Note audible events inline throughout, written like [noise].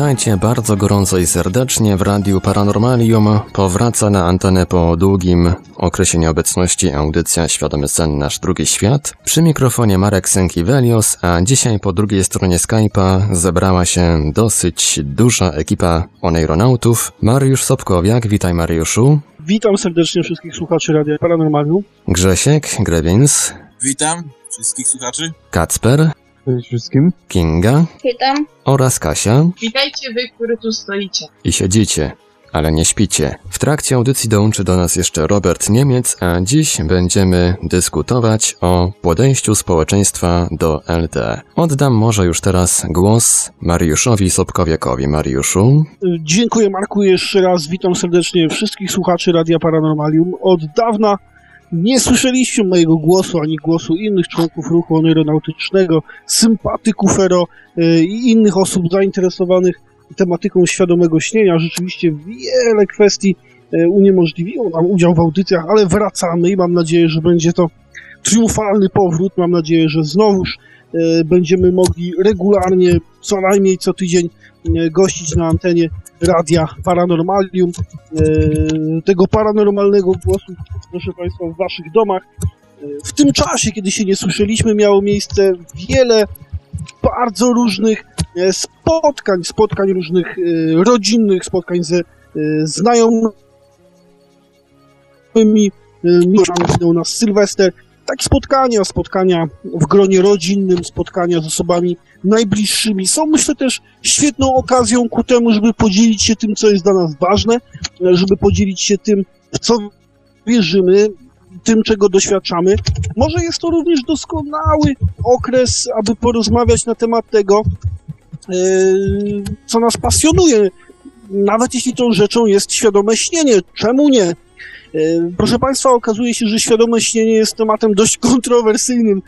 Witajcie bardzo gorąco i serdecznie w Radiu Paranormalium. Powraca na antenę po długim okresie nieobecności audycja Świadomy Sen Nasz Drugi Świat. Przy mikrofonie Marek Sękiewelios, a dzisiaj po drugiej stronie Skype'a zebrała się dosyć duża ekipa oneironautów. Mariusz Sobkowiak, witaj Mariuszu. Witam serdecznie wszystkich słuchaczy Radia Paranormalium. Grzesiek Grewins. Witam wszystkich słuchaczy. Kacper. Cześć wszystkim. Kinga. Witam. Oraz Kasia. Witajcie wy, którzy tu stoicie. I siedzicie, ale nie śpicie. W trakcie audycji dołączy do nas jeszcze Robert Niemiec, a dziś będziemy dyskutować o podejściu społeczeństwa do LD. Oddam może już teraz głos Mariuszowi Sobkowiakowi. Mariuszu. Dziękuję Marku jeszcze raz. Witam serdecznie wszystkich słuchaczy Radia Paranormalium. Od dawna nie słyszeliście mojego głosu, ani głosu innych członków ruchu aeronautycznego, sympatyków ERO y, i innych osób zainteresowanych tematyką świadomego śnienia. Rzeczywiście wiele kwestii y, uniemożliwiło nam udział w audycjach, ale wracamy i mam nadzieję, że będzie to triumfalny powrót. Mam nadzieję, że znowuż y, będziemy mogli regularnie, co najmniej co tydzień, gościć na antenie radia Paranormalium, tego paranormalnego głosu, proszę Państwa, w Waszych domach. W tym czasie, kiedy się nie słyszeliśmy, miało miejsce wiele bardzo różnych spotkań, spotkań różnych rodzinnych, spotkań ze znajomymi. Minął nas Sylwester. Takie spotkania, spotkania w gronie rodzinnym, spotkania z osobami najbliższymi są, myślę, też świetną okazją ku temu, żeby podzielić się tym, co jest dla nas ważne, żeby podzielić się tym, w co wierzymy, tym, czego doświadczamy. Może jest to również doskonały okres, aby porozmawiać na temat tego, co nas pasjonuje, nawet jeśli tą rzeczą jest świadome śnienie. Czemu nie? Proszę Państwa, okazuje się, że świadome śnienie jest tematem dość [laughs] kontrowersyjnym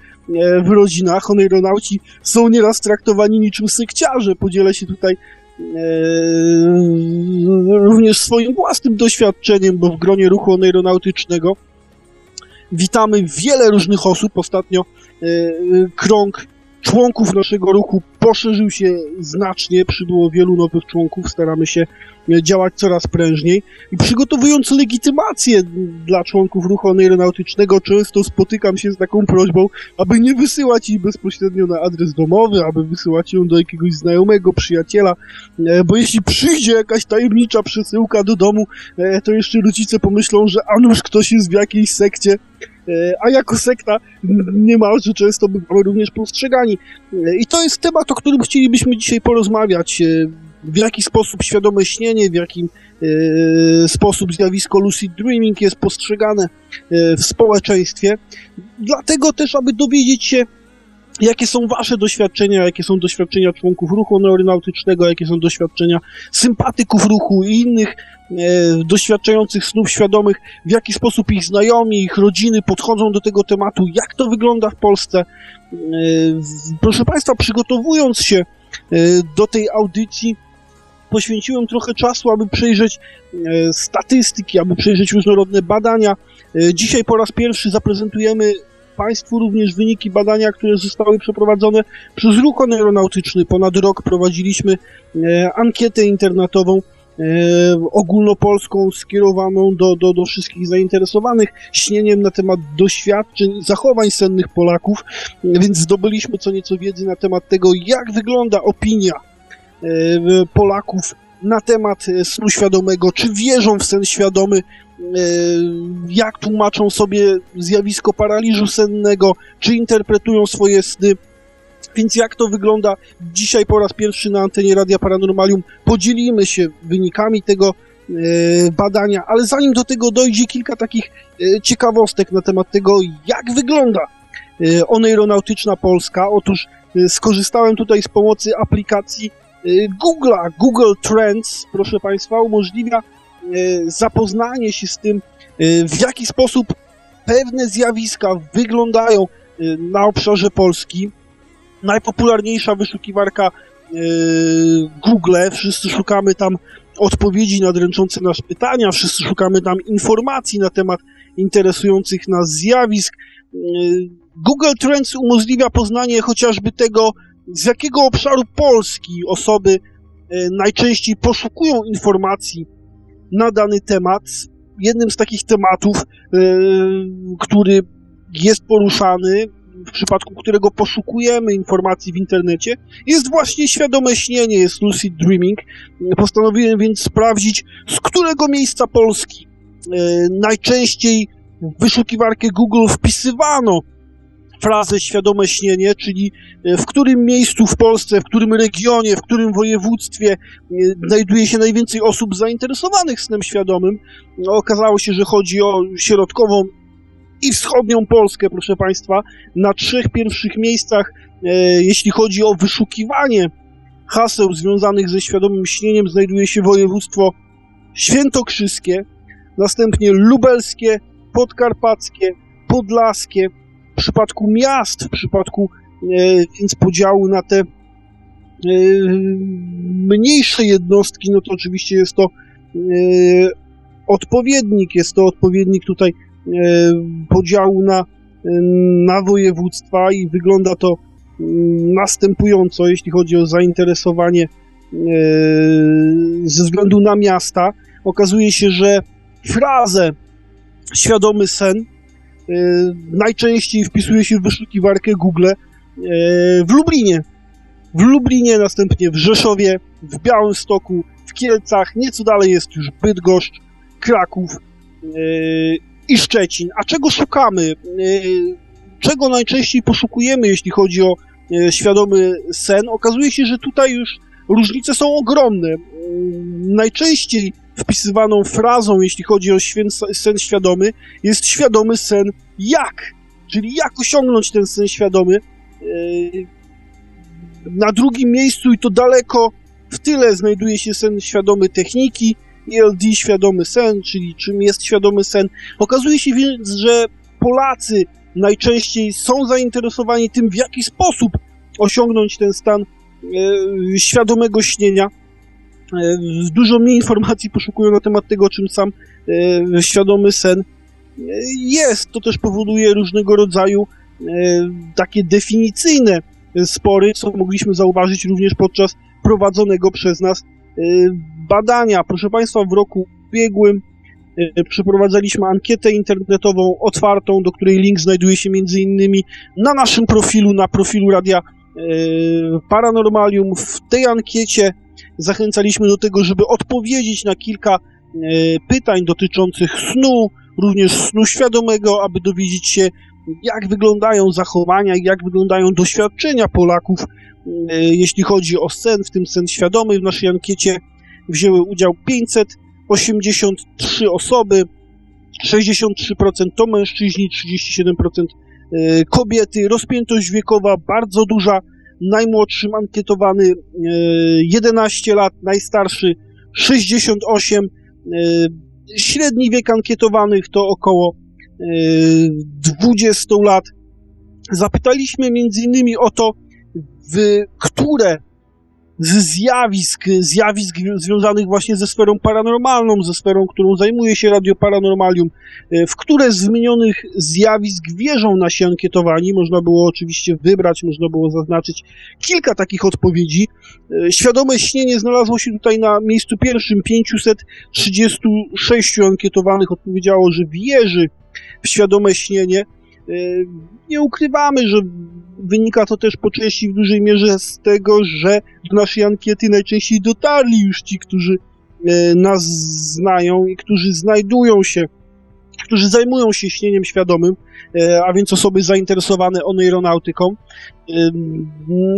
w rodzinach. Oneironauci są nieraz traktowani niczym sekciarze. Podzielę się tutaj również swoim własnym doświadczeniem, bo w gronie ruchu oneironautycznego witamy wiele różnych osób. Ostatnio krąg członków naszego ruchu poszerzył się znacznie, przybyło wielu nowych członków, staramy się działać coraz prężniej. I przygotowując legitymację dla członków ruchu aeronautycznego często spotykam się z taką prośbą, aby nie wysyłać jej bezpośrednio na adres domowy, aby wysyłać ją do jakiegoś znajomego, przyjaciela, bo jeśli przyjdzie jakaś tajemnicza przesyłka do domu, to jeszcze rodzice pomyślą, że a nuż ktoś jest w jakiejś sekcie, a jako sekta niemalże często bywamy również postrzegani. I to jest temat, o którym chcielibyśmy dzisiaj porozmawiać. W jaki sposób świadome śnienie, w jaki sposób zjawisko lucid dreaming jest postrzegane w społeczeństwie. Dlatego też, aby dowiedzieć się, jakie są wasze doświadczenia, jakie są doświadczenia członków ruchu aeronautycznego, jakie są doświadczenia sympatyków ruchu i innych e, doświadczających snów świadomych, w jaki sposób ich znajomi, ich rodziny podchodzą do tego tematu, jak to wygląda w Polsce. E, proszę Państwa, przygotowując się e, do tej audycji, poświęciłem trochę czasu, aby przejrzeć statystyki, aby przejrzeć różnorodne badania. Dzisiaj po raz pierwszy zaprezentujemy Państwu również wyniki badania, które zostały przeprowadzone przez ruch aeronautyczny. Ponad rok prowadziliśmy e, ankietę internetową e, ogólnopolską skierowaną do, do, do wszystkich zainteresowanych śnieniem na temat doświadczeń, zachowań sennych Polaków, więc zdobyliśmy co nieco wiedzy na temat tego, jak wygląda opinia e, Polaków na temat snu świadomego, czy wierzą w sen świadomy, jak tłumaczą sobie zjawisko paraliżu sennego, czy interpretują swoje sny. Więc jak to wygląda dzisiaj po raz pierwszy na antenie Radia Paranormalium? Podzielimy się wynikami tego badania, ale zanim do tego dojdzie, kilka takich ciekawostek na temat tego, jak wygląda oneironautyczna Polska. Otóż skorzystałem tutaj z pomocy aplikacji Google'a, Google Trends, proszę Państwa, umożliwia zapoznanie się z tym, y, w jaki sposób pewne zjawiska wyglądają y, na obszarze Polski. Najpopularniejsza wyszukiwarka Google, wszyscy szukamy tam odpowiedzi na dręczące nas pytania, wszyscy szukamy tam informacji na temat interesujących nas zjawisk. Google Trends umożliwia poznanie chociażby tego, z jakiego obszaru Polski osoby najczęściej poszukują informacji na dany temat. Jednym z takich tematów, y, który jest poruszany, w przypadku którego poszukujemy informacji w internecie, jest właśnie świadome śnienie, jest lucid dreaming. Postanowiłem więc sprawdzić, z którego miejsca Polski e, najczęściej w wyszukiwarkę Google wpisywano frazę świadome śnienie, czyli e, w którym miejscu w Polsce, w którym regionie, w którym województwie e, znajduje się najwięcej osób zainteresowanych snem świadomym. No, okazało się, że chodzi o środkową i wschodnią Polskę, proszę Państwa. Na trzech pierwszych miejscach, e, jeśli chodzi o wyszukiwanie haseł związanych ze świadomym śnieniem, znajduje się województwo świętokrzyskie, następnie lubelskie, podkarpackie, podlaskie. W przypadku miast, w przypadku e, więc podziału na te e, mniejsze jednostki, no to oczywiście jest to e, odpowiednik, jest to odpowiednik tutaj podziału na, na województwa i wygląda to mm, następująco, jeśli chodzi o zainteresowanie ze względu na miasta. Okazuje się, że frazę świadomy sen najczęściej wpisuje się w wyszukiwarkę Google e, w Lublinie. W Lublinie, następnie w Rzeszowie, w Białymstoku, w Kielcach, nieco dalej jest już Bydgoszcz, Kraków e, i Szczecin. A czego szukamy? Czego najczęściej poszukujemy, jeśli chodzi o świadomy sen? Okazuje się, że tutaj już różnice są ogromne. Najczęściej wpisywaną frazą, jeśli chodzi o sen świadomy, jest świadomy sen jak, czyli jak osiągnąć ten sen świadomy. E, Na drugim miejscu i to daleko w tyle znajduje się sen świadomy techniki, ELD świadomy sen, czyli czym jest świadomy sen. Okazuje się więc, że Polacy najczęściej są zainteresowani tym, w jaki sposób osiągnąć ten stan e, świadomego śnienia. Dużo mniej informacji poszukują na temat tego, czym sam e, świadomy sen e, jest. To też powoduje różnego rodzaju e, takie definicyjne spory, co mogliśmy zauważyć również podczas prowadzonego przez nas badania. Proszę Państwa, w roku ubiegłym przeprowadzaliśmy ankietę internetową otwartą, do której link znajduje się między innymi na naszym profilu, na profilu Radia Paranormalium. W tej ankiecie zachęcaliśmy do tego, żeby odpowiedzieć na kilka e, pytań dotyczących snu, również snu świadomego, aby dowiedzieć się, jak wyglądają zachowania, jak wyglądają doświadczenia Polaków, e, jeśli chodzi o sen, w tym sen świadomy. W naszej ankiecie wzięły udział 583 osoby, 63% to mężczyźni, 37% e, kobiety, rozpiętość wiekowa bardzo duża, najmłodszym ankietowany e, 11 lat, najstarszy 68, e, średni wiek ankietowanych to około e, 20 lat. Zapytaliśmy między innymi o to, w które zjawisk, zjawisk związanych właśnie ze sferą paranormalną, ze sferą, którą zajmuje się Radio Paranormalium, e, w które z wymienionych zjawisk wierzą nasi ankietowani. Można było oczywiście wybrać, można było zaznaczyć kilka takich odpowiedzi. E, Świadome śnienie znalazło się tutaj na miejscu pierwszym. 536 ankietowanych odpowiedziało, że wierzy w świadome śnienie. E, Nie ukrywamy, że wynika to też po części w dużej mierze z tego, że do naszej ankiety najczęściej dotarli już ci, którzy e, nas znają i którzy znajdują się, którzy zajmują się śnieniem świadomym, e, a więc osoby zainteresowane oneironautyką.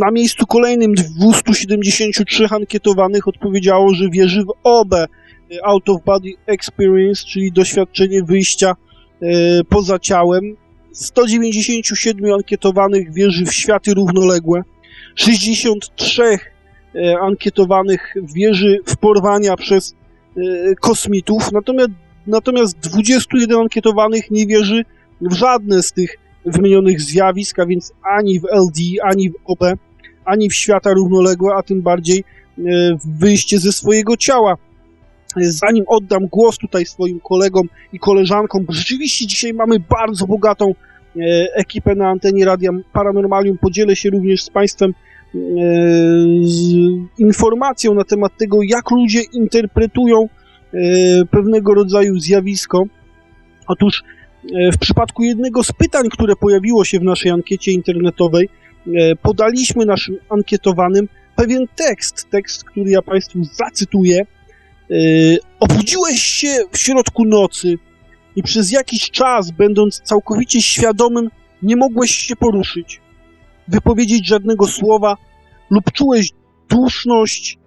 Na miejscu kolejnym 273 ankietowanych odpowiedziało, że wierzy w OB, e, Out of Body Experience, czyli doświadczenie wyjścia poza ciałem. 197 ankietowanych wierzy w światy równoległe. 63 e, ankietowanych wierzy w porwania przez e, kosmitów, natomiast, natomiast 21 ankietowanych nie wierzy w żadne z tych wymienionych zjawisk, a więc ani w LD, ani w OB, ani w świata równoległe, a tym bardziej w wyjście ze swojego ciała. Zanim oddam głos tutaj swoim kolegom i koleżankom, bo rzeczywiście dzisiaj mamy bardzo bogatą ekipę na antenie Radia Paranormalium, podzielę się również z Państwem z informacją na temat tego, jak ludzie interpretują pewnego rodzaju zjawisko. Otóż w przypadku jednego z pytań, które pojawiło się w naszej ankiecie internetowej, podaliśmy naszym ankietowanym pewien tekst, tekst, który ja Państwu zacytuję. Obudziłeś się w środku nocy i przez jakiś czas, będąc całkowicie świadomym, nie mogłeś się poruszyć, wypowiedzieć żadnego słowa lub czułeś duszność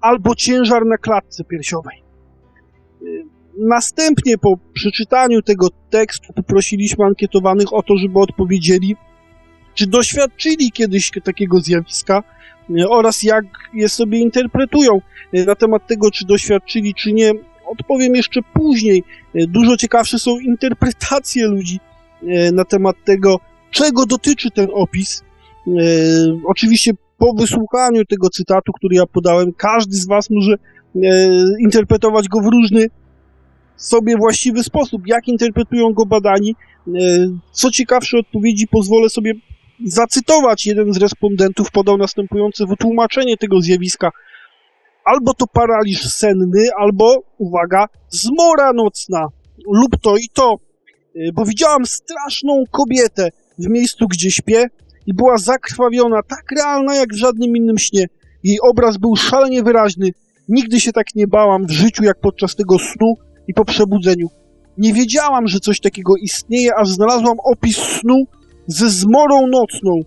albo ciężar na klatce piersiowej. Następnie po przeczytaniu tego tekstu poprosiliśmy ankietowanych o to, żeby odpowiedzieli, czy doświadczyli kiedyś takiego zjawiska oraz jak je sobie interpretują. Na temat tego, czy doświadczyli, czy nie, odpowiem jeszcze później. Dużo ciekawsze są interpretacje ludzi na temat tego, czego dotyczy ten opis. Oczywiście po wysłuchaniu tego cytatu, który ja podałem, każdy z Was może interpretować go w różny sobie właściwy sposób, jak interpretują go badani. Co ciekawsze odpowiedzi pozwolę sobie zacytować. Jeden z respondentów podał następujące wytłumaczenie tego zjawiska. Albo to paraliż senny, albo, uwaga, zmora nocna, lub to i to, bo widziałam straszną kobietę w miejscu, gdzie śpię i była zakrwawiona, tak realna jak w żadnym innym śnie. Jej obraz był szalenie wyraźny. Nigdy się tak nie bałam w życiu, jak podczas tego snu i po przebudzeniu. Nie wiedziałam, że coś takiego istnieje, aż znalazłam opis snu ze zmorą nocną.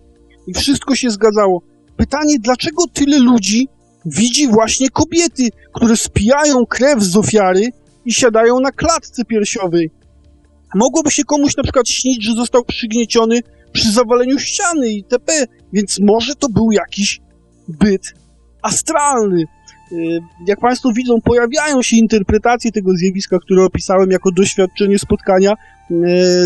I wszystko się zgadzało. Pytanie, dlaczego tyle ludzi widzi właśnie kobiety, które spijają krew z ofiary i siadają na klatce piersiowej? Mogłoby się komuś na przykład śnić, że został przygnieciony przy zawaleniu ściany itp., więc może to był jakiś byt astralny. Jak Państwo widzą, pojawiają się interpretacje tego zjawiska, które opisałem jako doświadczenie spotkania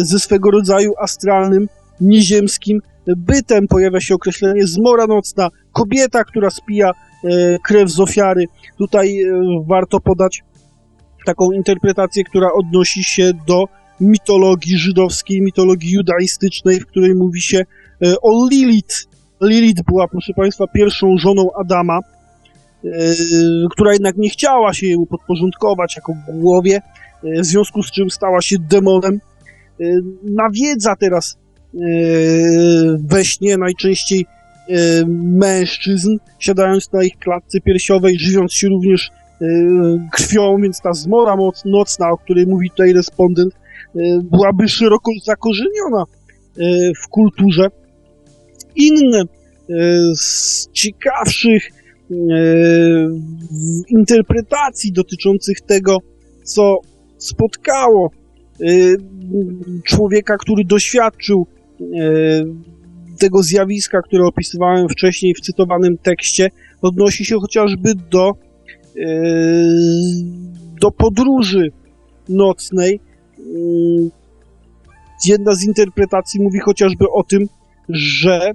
ze swego rodzaju astralnym, nieziemskim bytem. Pojawia się określenie zmora nocna, kobieta, która spija krew z ofiary. Tutaj warto podać taką interpretację, która odnosi się do mitologii żydowskiej, mitologii judaistycznej, w której mówi się o Lilith. Lilith była, proszę Państwa, pierwszą żoną Adama, która jednak nie chciała się jemu podporządkować jako głowie, w związku z czym stała się demonem. Nawiedza teraz we śnie najczęściej mężczyzn, siadając na ich klatce piersiowej, żywiąc się również krwią, więc ta zmora nocna, o której mówi tutaj respondent, byłaby szeroko zakorzeniona w kulturze. Inne z ciekawszych interpretacji dotyczących tego, co spotkało człowieka, który doświadczył tego zjawiska, które opisywałem wcześniej w cytowanym tekście, odnosi się chociażby do, do podróży nocnej. Jedna z interpretacji mówi chociażby o tym, że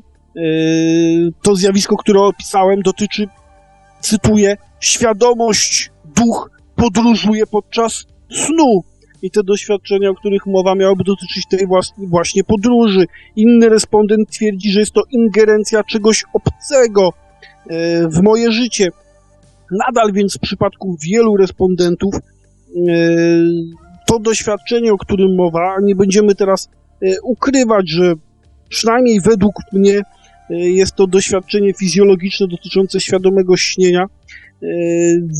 to zjawisko, które opisałem, dotyczy, cytuję, świadomość, duch podróżuje podczas snu. I te doświadczenia, o których mowa, miałyby dotyczyć tej właśnie podróży. Inny respondent twierdzi, że jest to ingerencja czegoś obcego w moje życie. Nadal więc w przypadku wielu respondentów to doświadczenie, o którym mowa, nie będziemy teraz ukrywać, że przynajmniej według mnie jest to doświadczenie fizjologiczne dotyczące świadomego śnienia.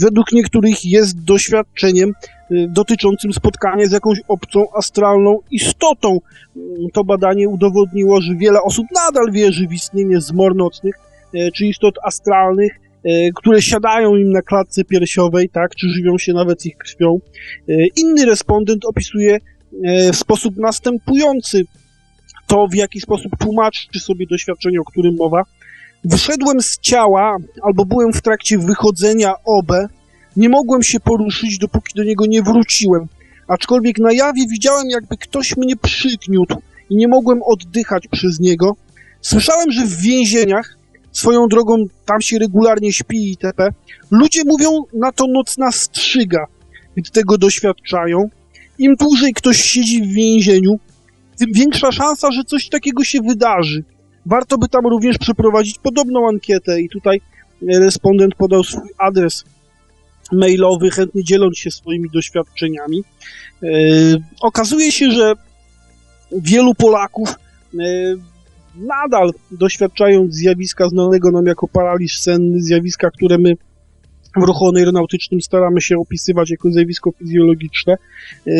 Według niektórych jest doświadczeniem dotyczącym spotkania z jakąś obcą, astralną istotą. To badanie udowodniło, że wiele osób nadal wierzy w istnienie zmor nocnych, czy istot astralnych, które siadają im na klatce piersiowej, tak, czy żywią się nawet ich krwią. Inny respondent opisuje w sposób następujący to, w jaki sposób tłumaczy sobie doświadczenie, o którym mowa. Wyszedłem z ciała, albo byłem w trakcie wychodzenia obe. Nie mogłem się poruszyć, dopóki do niego nie wróciłem. Aczkolwiek na jawie widziałem, jakby ktoś mnie przygniótł i nie mogłem oddychać przez niego. Słyszałem, że w więzieniach, swoją drogą tam się regularnie śpi itp., ludzie mówią na to nocna strzyga, gdy tego doświadczają. Im dłużej ktoś siedzi w więzieniu, tym większa szansa, że coś takiego się wydarzy. Warto by tam również przeprowadzić podobną ankietę i tutaj respondent podał swój adres mailowy, chętnie dzieląc się swoimi doświadczeniami. E, okazuje się, że wielu Polaków e, nadal doświadczając zjawiska znanego nam jako paraliż senny, zjawiska, które my w ruchu aeronautycznym staramy się opisywać jako zjawisko fizjologiczne, e,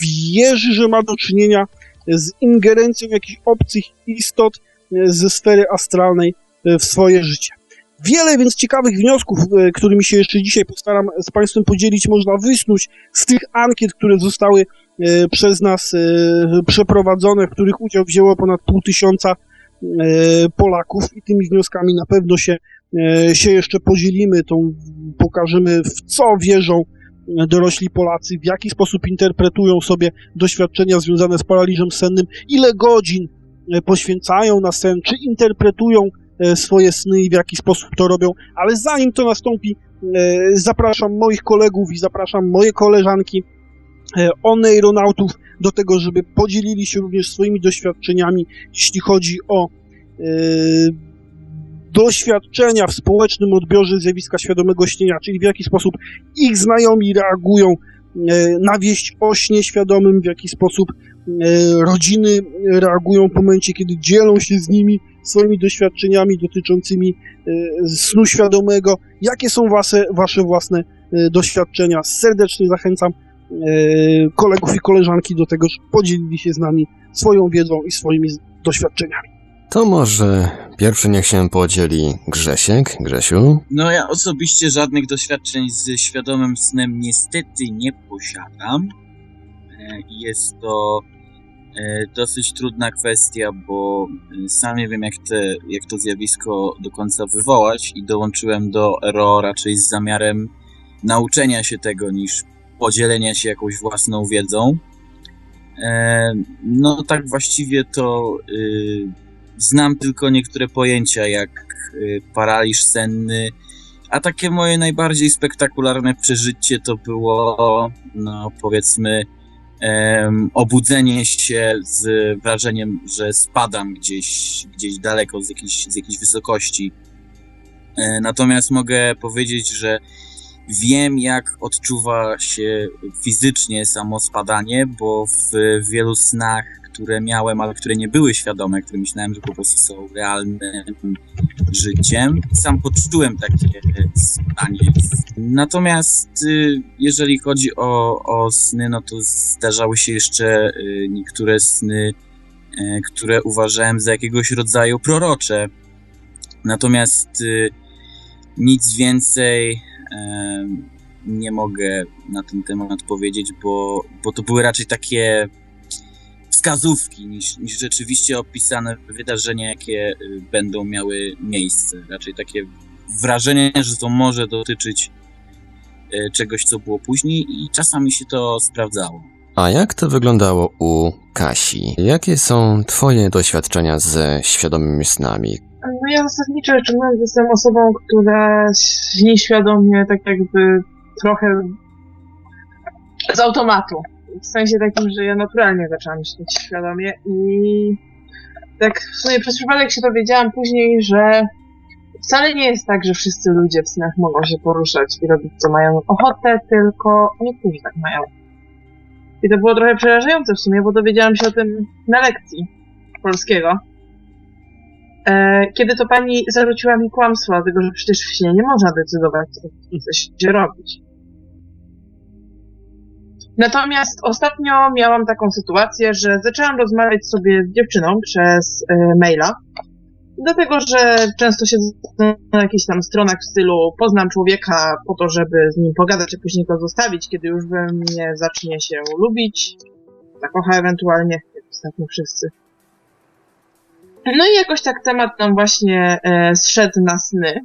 wierzy, że ma do czynienia z ingerencją jakichś obcych istot ze sfery astralnej w swoje życie. Wiele więc ciekawych wniosków, którymi się jeszcze dzisiaj postaram z Państwem podzielić, można wysnuć z tych ankiet, które zostały przez nas przeprowadzone, w których udział wzięło ponad pół tysiąca Polaków i tymi wnioskami na pewno się, się jeszcze podzielimy, tą, pokażemy w co wierzą dorośli Polacy, w jaki sposób interpretują sobie doświadczenia związane z paraliżem sennym, ile godzin poświęcają na sen, czy interpretują swoje sny i w jaki sposób to robią, ale zanim to nastąpi, zapraszam moich kolegów i zapraszam moje koleżanki, oneironautów do tego, żeby podzielili się również swoimi doświadczeniami, jeśli chodzi o doświadczenia w społecznym odbiorze zjawiska świadomego śnienia, czyli w jaki sposób ich znajomi reagują na wieść o śnie świadomym, w jaki sposób rodziny reagują w momencie, kiedy dzielą się z nimi swoimi doświadczeniami dotyczącymi snu świadomego, jakie są wasze, wasze własne doświadczenia. Serdecznie zachęcam kolegów i koleżanki do tego, żeby podzielili się z nami swoją wiedzą i swoimi doświadczeniami. To może pierwszy niech się podzieli Grzesiek. Grzesiu? No ja osobiście żadnych doświadczeń z świadomym snem niestety nie posiadam. Jest to dosyć trudna kwestia, bo sam nie wiem jak, te, jak to zjawisko do końca wywołać i dołączyłem do RO raczej z zamiarem nauczenia się tego niż podzielenia się jakąś własną wiedzą. No tak właściwie to znam tylko niektóre pojęcia jak paraliż senny, a takie moje najbardziej spektakularne przeżycie to było, no powiedzmy, obudzenie się z wrażeniem, że spadam gdzieś, gdzieś daleko z jakiejś, z jakiejś wysokości. E, natomiast mogę powiedzieć, że wiem, jak odczuwa się fizycznie samo spadanie, bo w wielu snach które miałem, ale które nie były świadome, które myślałem, że po prostu są realnym życiem. Sam poczułem takie stanie. Natomiast y, jeżeli chodzi o, o sny, no to zdarzały się jeszcze y, niektóre sny, y, które uważałem za jakiegoś rodzaju prorocze. Natomiast nic więcej nie mogę na ten temat powiedzieć, bo, bo to były raczej takie wskazówki niż, niż rzeczywiście opisane wydarzenia, jakie y, będą miały miejsce. Raczej takie wrażenie, że to może dotyczyć y, czegoś, co było później i czasami się to sprawdzało. A jak to wyglądało u Kasi? Jakie są twoje doświadczenia ze świadomymi snami? No ja zasadniczo rzecz ujmując jestem osobą, która nieświadomie tak jakby trochę z automatu w sensie takim, że ja naturalnie zaczęłam myśleć świadomie i tak w sumie przez przypadek się dowiedziałam później, że wcale nie jest tak, że wszyscy ludzie w snach mogą się poruszać i robić co mają ochotę, tylko niektórzy tak mają. I to było trochę przerażające w sumie, bo dowiedziałam się o tym na lekcji polskiego. E, kiedy to pani zarzuciła mi kłamstwo, dlatego że przecież w śnie nie można decydować, co się robić. Natomiast ostatnio miałam taką sytuację, że zaczęłam rozmawiać sobie z dziewczyną przez y, maila. Dlatego, że często się na jakichś tam stronach w stylu poznam człowieka po to, żeby z nim pogadać, a później go zostawić, kiedy już we mnie zacznie się lubić, zakocha ewentualnie, jak ostatnio wszyscy. No i jakoś tak temat nam właśnie e, zszedł na sny.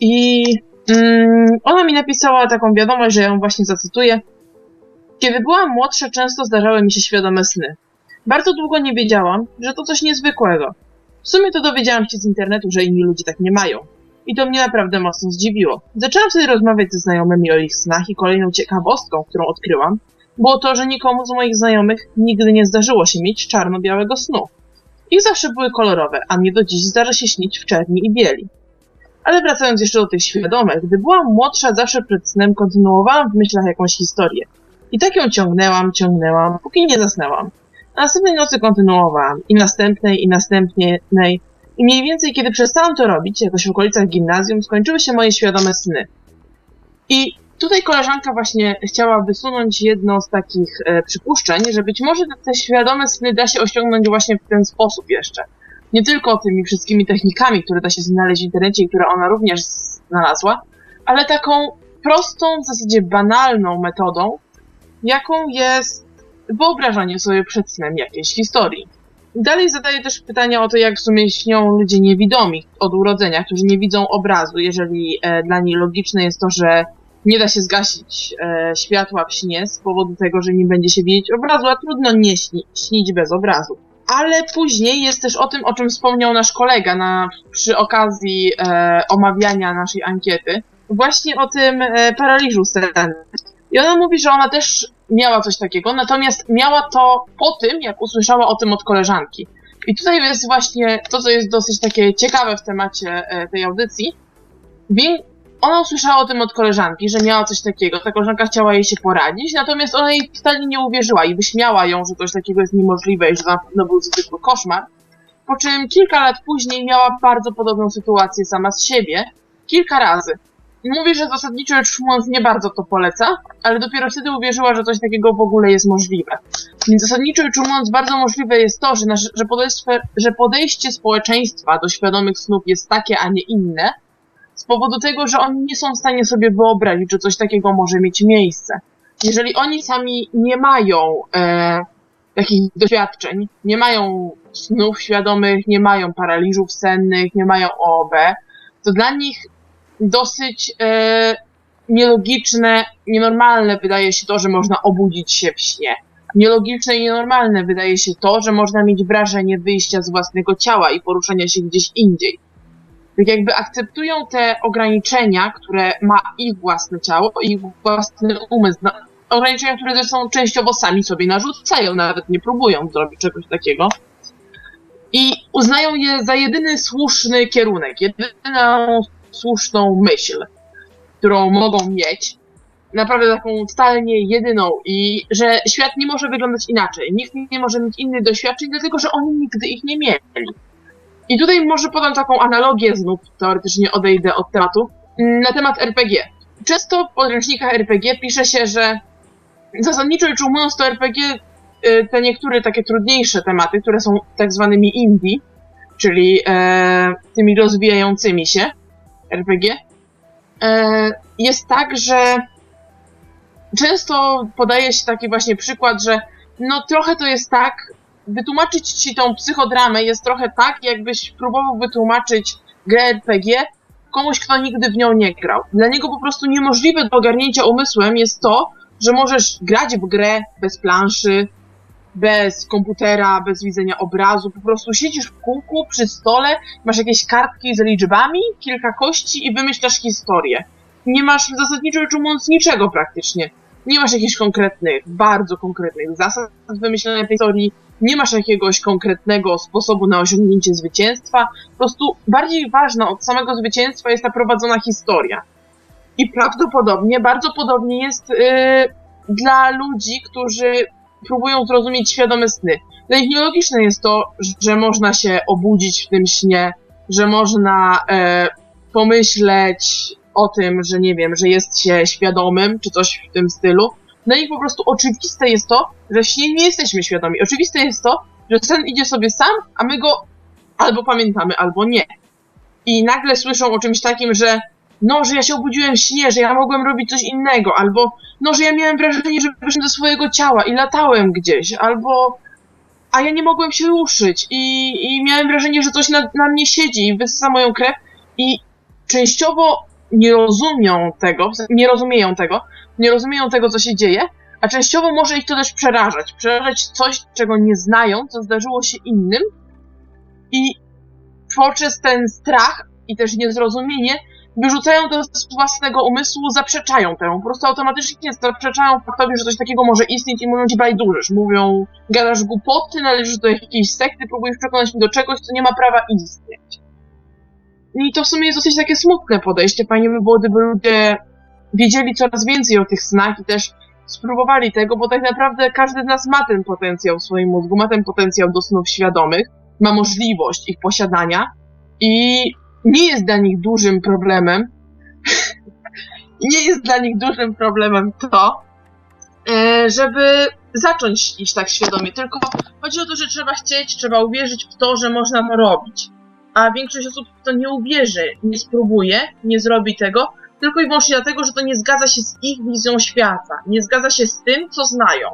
I mm, ona mi napisała taką wiadomość, że ją właśnie zacytuję. Kiedy byłam młodsza, często zdarzały mi się świadome sny. Bardzo długo nie wiedziałam, że to coś niezwykłego. W sumie to dowiedziałam się z internetu, że inni ludzie tak nie mają. I to mnie naprawdę mocno zdziwiło. Zaczęłam sobie rozmawiać ze znajomymi o ich snach i kolejną ciekawostką, którą odkryłam, było to, że nikomu z moich znajomych nigdy nie zdarzyło się mieć czarno-białego snu. Ich zawsze były kolorowe, a mnie do dziś zdarza się śnić w czerni i bieli. Ale wracając jeszcze do tych świadomych, gdy byłam młodsza, zawsze przed snem kontynuowałam w myślach jakąś historię. I tak ją ciągnęłam, ciągnęłam, póki nie zasnęłam. A następnej nocy kontynuowałam, i następnej, i następnej. I mniej więcej, kiedy przestałam to robić, jakoś w okolicach gimnazjum, skończyły się moje świadome sny. I tutaj koleżanka właśnie chciała wysunąć jedno z takich e, przypuszczeń, że być może te świadome sny da się osiągnąć właśnie w ten sposób jeszcze. Nie tylko tymi wszystkimi technikami, które da się znaleźć w internecie i które ona również znalazła, ale taką prostą, w zasadzie banalną metodą, jaką jest wyobrażanie sobie przed snem jakiejś historii. Dalej zadaję też pytania o to, jak w sumie śnią ludzie niewidomi od urodzenia, którzy nie widzą obrazu, jeżeli e, dla nich logiczne jest to, że nie da się zgasić e, światła w śnie z powodu tego, że nie będzie się widzieć obrazu, a trudno nie śni, śnić bez obrazu. Ale później jest też o tym, o czym wspomniał nasz kolega na, przy okazji e, omawiania naszej ankiety, właśnie o tym e, paraliżu sennym. I ona mówi, że ona też miała coś takiego, natomiast miała to po tym, jak usłyszała o tym od koleżanki. I tutaj jest właśnie to, co jest dosyć takie ciekawe w temacie e, tej audycji. Ona usłyszała o tym od koleżanki, że miała coś takiego. Ta koleżanka chciała jej się poradzić, natomiast ona jej wcale nie uwierzyła i wyśmiała ją, że coś takiego jest niemożliwe i że to na pewno był zwykły koszmar. Po czym kilka lat później miała bardzo podobną sytuację sama z siebie. Kilka razy. Mówi, że zasadniczo ujmując nie bardzo to poleca, ale dopiero wtedy uwierzyła, że coś takiego w ogóle jest możliwe. Więc zasadniczo rzecz ujmując bardzo możliwe jest to, że, nasz, że, podejście, że podejście społeczeństwa do świadomych snów jest takie, a nie inne, z powodu tego, że oni nie są w stanie sobie wyobrazić, że coś takiego może mieć miejsce. Jeżeli oni sami nie mają e, takich doświadczeń, nie mają snów świadomych, nie mają paraliżów sennych, nie mają OOB, to dla nich dosyć e, nielogiczne, nienormalne wydaje się to, że można obudzić się w śnie. Nielogiczne i nienormalne wydaje się to, że można mieć wrażenie wyjścia z własnego ciała i poruszania się gdzieś indziej. Tak jakby akceptują te ograniczenia, które ma ich własne ciało, ich własny umysł. No, ograniczenia, które zresztą częściowo sami sobie narzucają, nawet nie próbują zrobić czegoś takiego. I uznają je za jedyny słuszny kierunek, jedyną słuszną myśl, którą mogą mieć, naprawdę taką totalnie jedyną i że świat nie może wyglądać inaczej. Nikt nie może mieć innych doświadczeń, dlatego że oni nigdy ich nie mieli. I tutaj może podam taką analogię, znów teoretycznie odejdę od tematu, na temat RPG. Często w podręcznikach RPG pisze się, że zasadniczo rzecz ujmując to RPG, y, te niektóre takie trudniejsze tematy, które są tak zwanymi indie, czyli e, tymi rozwijającymi się, RPG, e, jest tak, że często podaje się taki właśnie przykład, że no trochę to jest tak, wytłumaczyć ci tą psychodramę jest trochę tak, jakbyś próbował wytłumaczyć grę RPG komuś, kto nigdy w nią nie grał. Dla niego po prostu niemożliwe do ogarnięcia umysłem jest to, że możesz grać w grę bez planszy, bez komputera, bez widzenia obrazu, po prostu siedzisz w kółku przy stole, masz jakieś kartki z liczbami, kilka kości i wymyślasz historię. Nie masz zasadniczo rzecz ujmując niczego praktycznie. Nie masz jakichś konkretnych, bardzo konkretnych zasad wymyślenia tej historii, nie masz jakiegoś konkretnego sposobu na osiągnięcie zwycięstwa. Po prostu bardziej ważna od samego zwycięstwa jest ta prowadzona historia. I prawdopodobnie, bardzo podobnie jest yy, dla ludzi, którzy próbują zrozumieć świadome sny. Dla nich nielogiczne jest to, że można się obudzić w tym śnie, że można e, pomyśleć o tym, że nie wiem, że jest się świadomym, czy coś w tym stylu. Dla nich po prostu oczywiste jest to, że w śnie nie jesteśmy świadomi. Oczywiste jest to, że sen idzie sobie sam, a my go albo pamiętamy, albo nie. I nagle słyszą o czymś takim, że no, że ja się obudziłem w śnie, że ja mogłem robić coś innego, albo no, że ja miałem wrażenie, że wyszłem ze swojego ciała i latałem gdzieś, albo a ja nie mogłem się ruszyć i, i miałem wrażenie, że coś na, na mnie siedzi i wysysa moją krew i częściowo nie rozumią tego, nie rozumieją tego, nie rozumieją tego, co się dzieje, a częściowo może ich to też przerażać. Przerażać coś, czego nie znają, co zdarzyło się innym i poprzez ten strach i też niezrozumienie wyrzucają to z własnego umysłu, zaprzeczają temu. Po prostu automatycznie zaprzeczają faktowi, że coś takiego może istnieć i mówią ci bajdurzysz. Mówią, gadasz głupoty, należysz do jakiejś sekty, próbujesz przekonać mnie do czegoś, co nie ma prawa istnieć. I to w sumie jest dosyć takie smutne podejście. Fajnie by było, gdyby ludzie wiedzieli coraz więcej o tych snach i też spróbowali tego, bo tak naprawdę każdy z nas ma ten potencjał w swoim mózgu, ma ten potencjał do snów świadomych, ma możliwość ich posiadania i nie jest dla nich dużym problemem, [laughs] nie jest dla nich dużym problemem to, e, żeby zacząć iść tak świadomie, tylko chodzi o to, że trzeba chcieć, trzeba uwierzyć w to, że można to robić. A większość osób to nie uwierzy, nie spróbuje, nie zrobi tego, tylko i wyłącznie dlatego, że to nie zgadza się z ich wizją świata, nie zgadza się z tym, co znają.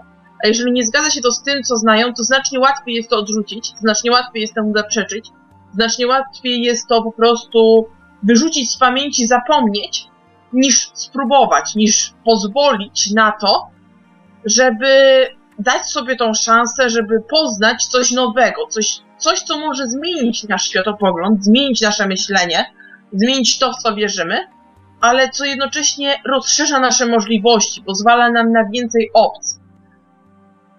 A jeżeli nie zgadza się to z tym, co znają, to znacznie łatwiej jest to odrzucić, znacznie łatwiej jest temu zaprzeczyć, znacznie łatwiej jest to po prostu wyrzucić z pamięci, zapomnieć, niż spróbować, niż pozwolić na to, żeby dać sobie tą szansę, żeby poznać coś nowego, coś, coś, co może zmienić nasz światopogląd, zmienić nasze myślenie, zmienić to, w co wierzymy, ale co jednocześnie rozszerza nasze możliwości, pozwala nam na więcej opcji.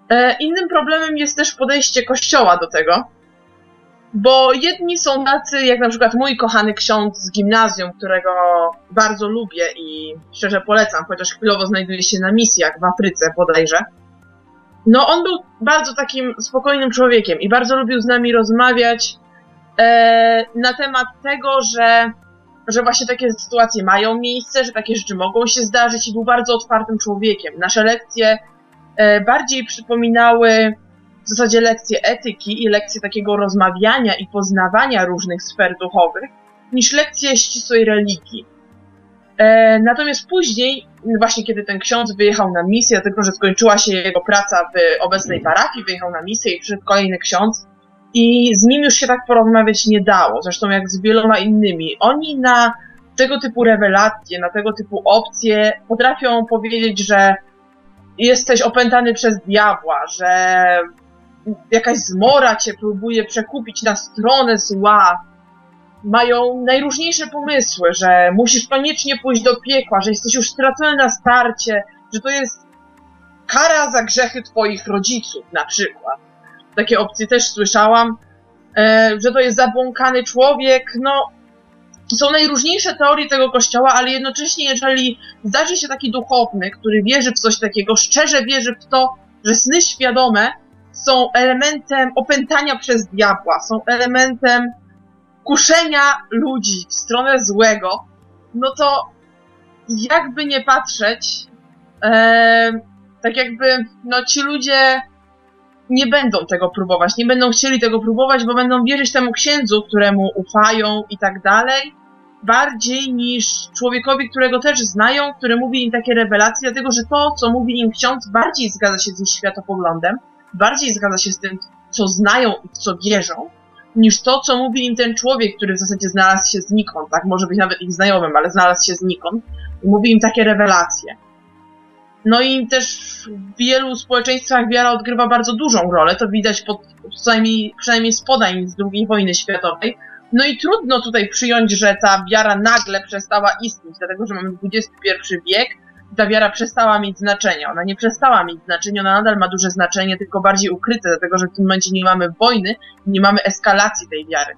E, innym problemem jest też podejście Kościoła do tego, bo jedni są tacy, jak na przykład mój kochany ksiądz z gimnazjum, którego bardzo lubię i szczerze polecam, chociaż chwilowo znajduje się na misjach w Afryce bodajże. No, on był bardzo takim spokojnym człowiekiem i bardzo lubił z nami rozmawiać e, na temat tego, że, że właśnie takie sytuacje mają miejsce, że takie rzeczy mogą się zdarzyć i był bardzo otwartym człowiekiem. Nasze lekcje e, bardziej przypominały w zasadzie lekcje etyki i lekcje takiego rozmawiania i poznawania różnych sfer duchowych, niż lekcje ścisłej religii. E, natomiast później, właśnie kiedy ten ksiądz wyjechał na misję, tylko że skończyła się jego praca w obecnej parafii, wyjechał na misję i przyszedł kolejny ksiądz i z nim już się tak porozmawiać nie dało, zresztą jak z wieloma innymi. Oni na tego typu rewelacje, na tego typu opcje potrafią powiedzieć, że jesteś opętany przez diabła, że jakaś zmora cię próbuje przekupić na stronę zła. Mają najróżniejsze pomysły, że musisz koniecznie pójść do piekła, że jesteś już stracony na starcie, że to jest kara za grzechy twoich rodziców, na przykład. Takie opcje też słyszałam, e, że to jest zabłąkany człowiek, no są najróżniejsze teorie tego kościoła, ale jednocześnie jeżeli zdarzy się taki duchowny, który wierzy w coś takiego, szczerze wierzy w to, że sny świadome są elementem opętania przez diabła, są elementem kuszenia ludzi w stronę złego, no to jakby nie patrzeć, e, tak jakby no ci ludzie nie będą tego próbować, nie będą chcieli tego próbować, bo będą wierzyć temu księdzu, któremu ufają i tak dalej, bardziej niż człowiekowi, którego też znają, który mówi im takie rewelacje, dlatego że to, co mówi im ksiądz, bardziej zgadza się z ich światopoglądem, bardziej zgadza się z tym, co znają i w co wierzą, niż to, co mówi im ten człowiek, który w zasadzie znalazł się znikąd, tak? Może być nawet ich znajomym, ale znalazł się znikąd i mówi im takie rewelacje. No i też w wielu społeczeństwach wiara odgrywa bardzo dużą rolę, to widać pod, przynajmniej, przynajmniej z podań z II wojny światowej. No i trudno tutaj przyjąć, że ta wiara nagle przestała istnieć, dlatego że mamy XXI wiek, ta wiara przestała mieć znaczenie. Ona nie przestała mieć znaczenia, ona nadal ma duże znaczenie, tylko bardziej ukryte, dlatego że w tym momencie nie mamy wojny, nie mamy eskalacji tej wiary.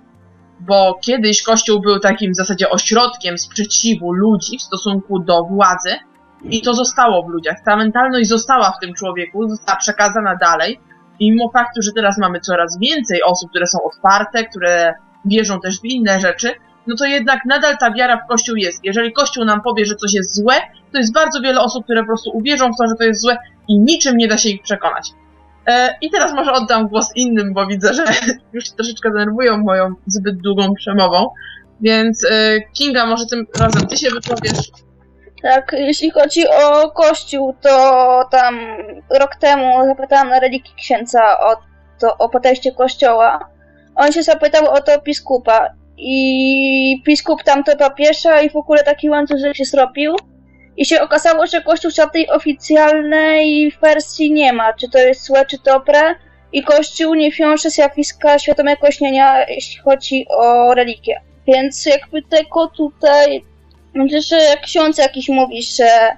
Bo kiedyś Kościół był takim w zasadzie ośrodkiem sprzeciwu ludzi w stosunku do władzy i to zostało w ludziach. Ta mentalność została w tym człowieku, została przekazana dalej i mimo faktu, że teraz mamy coraz więcej osób, które są otwarte, które wierzą też w inne rzeczy, no to jednak nadal ta wiara w Kościół jest. Jeżeli Kościół nam powie, że coś jest złe, to jest bardzo wiele osób, które po prostu uwierzą w to, że to jest złe i niczym nie da się ich przekonać. E, I teraz może oddam głos innym, bo widzę, że [laughs] już troszeczkę denerwują moją zbyt długą przemową. Więc e, Kinga, może tym razem ty się wypowiesz. Tak, jeśli chodzi o kościół, to tam rok temu zapytałam na religii księdza o to o podejście kościoła. On się zapytał o to biskupa i biskup tam to papieża i w ogóle taki łańcuch się zrobił. I się okazało, że Kościół żadnej oficjalnej wersji nie ma, czy to jest złe, czy dobre. I Kościół nie wiąże zjawiska świadomego śnienia, jeśli chodzi o religię. Więc jakby tego tutaj, myślę, że ksiądz jakiś mówi, że,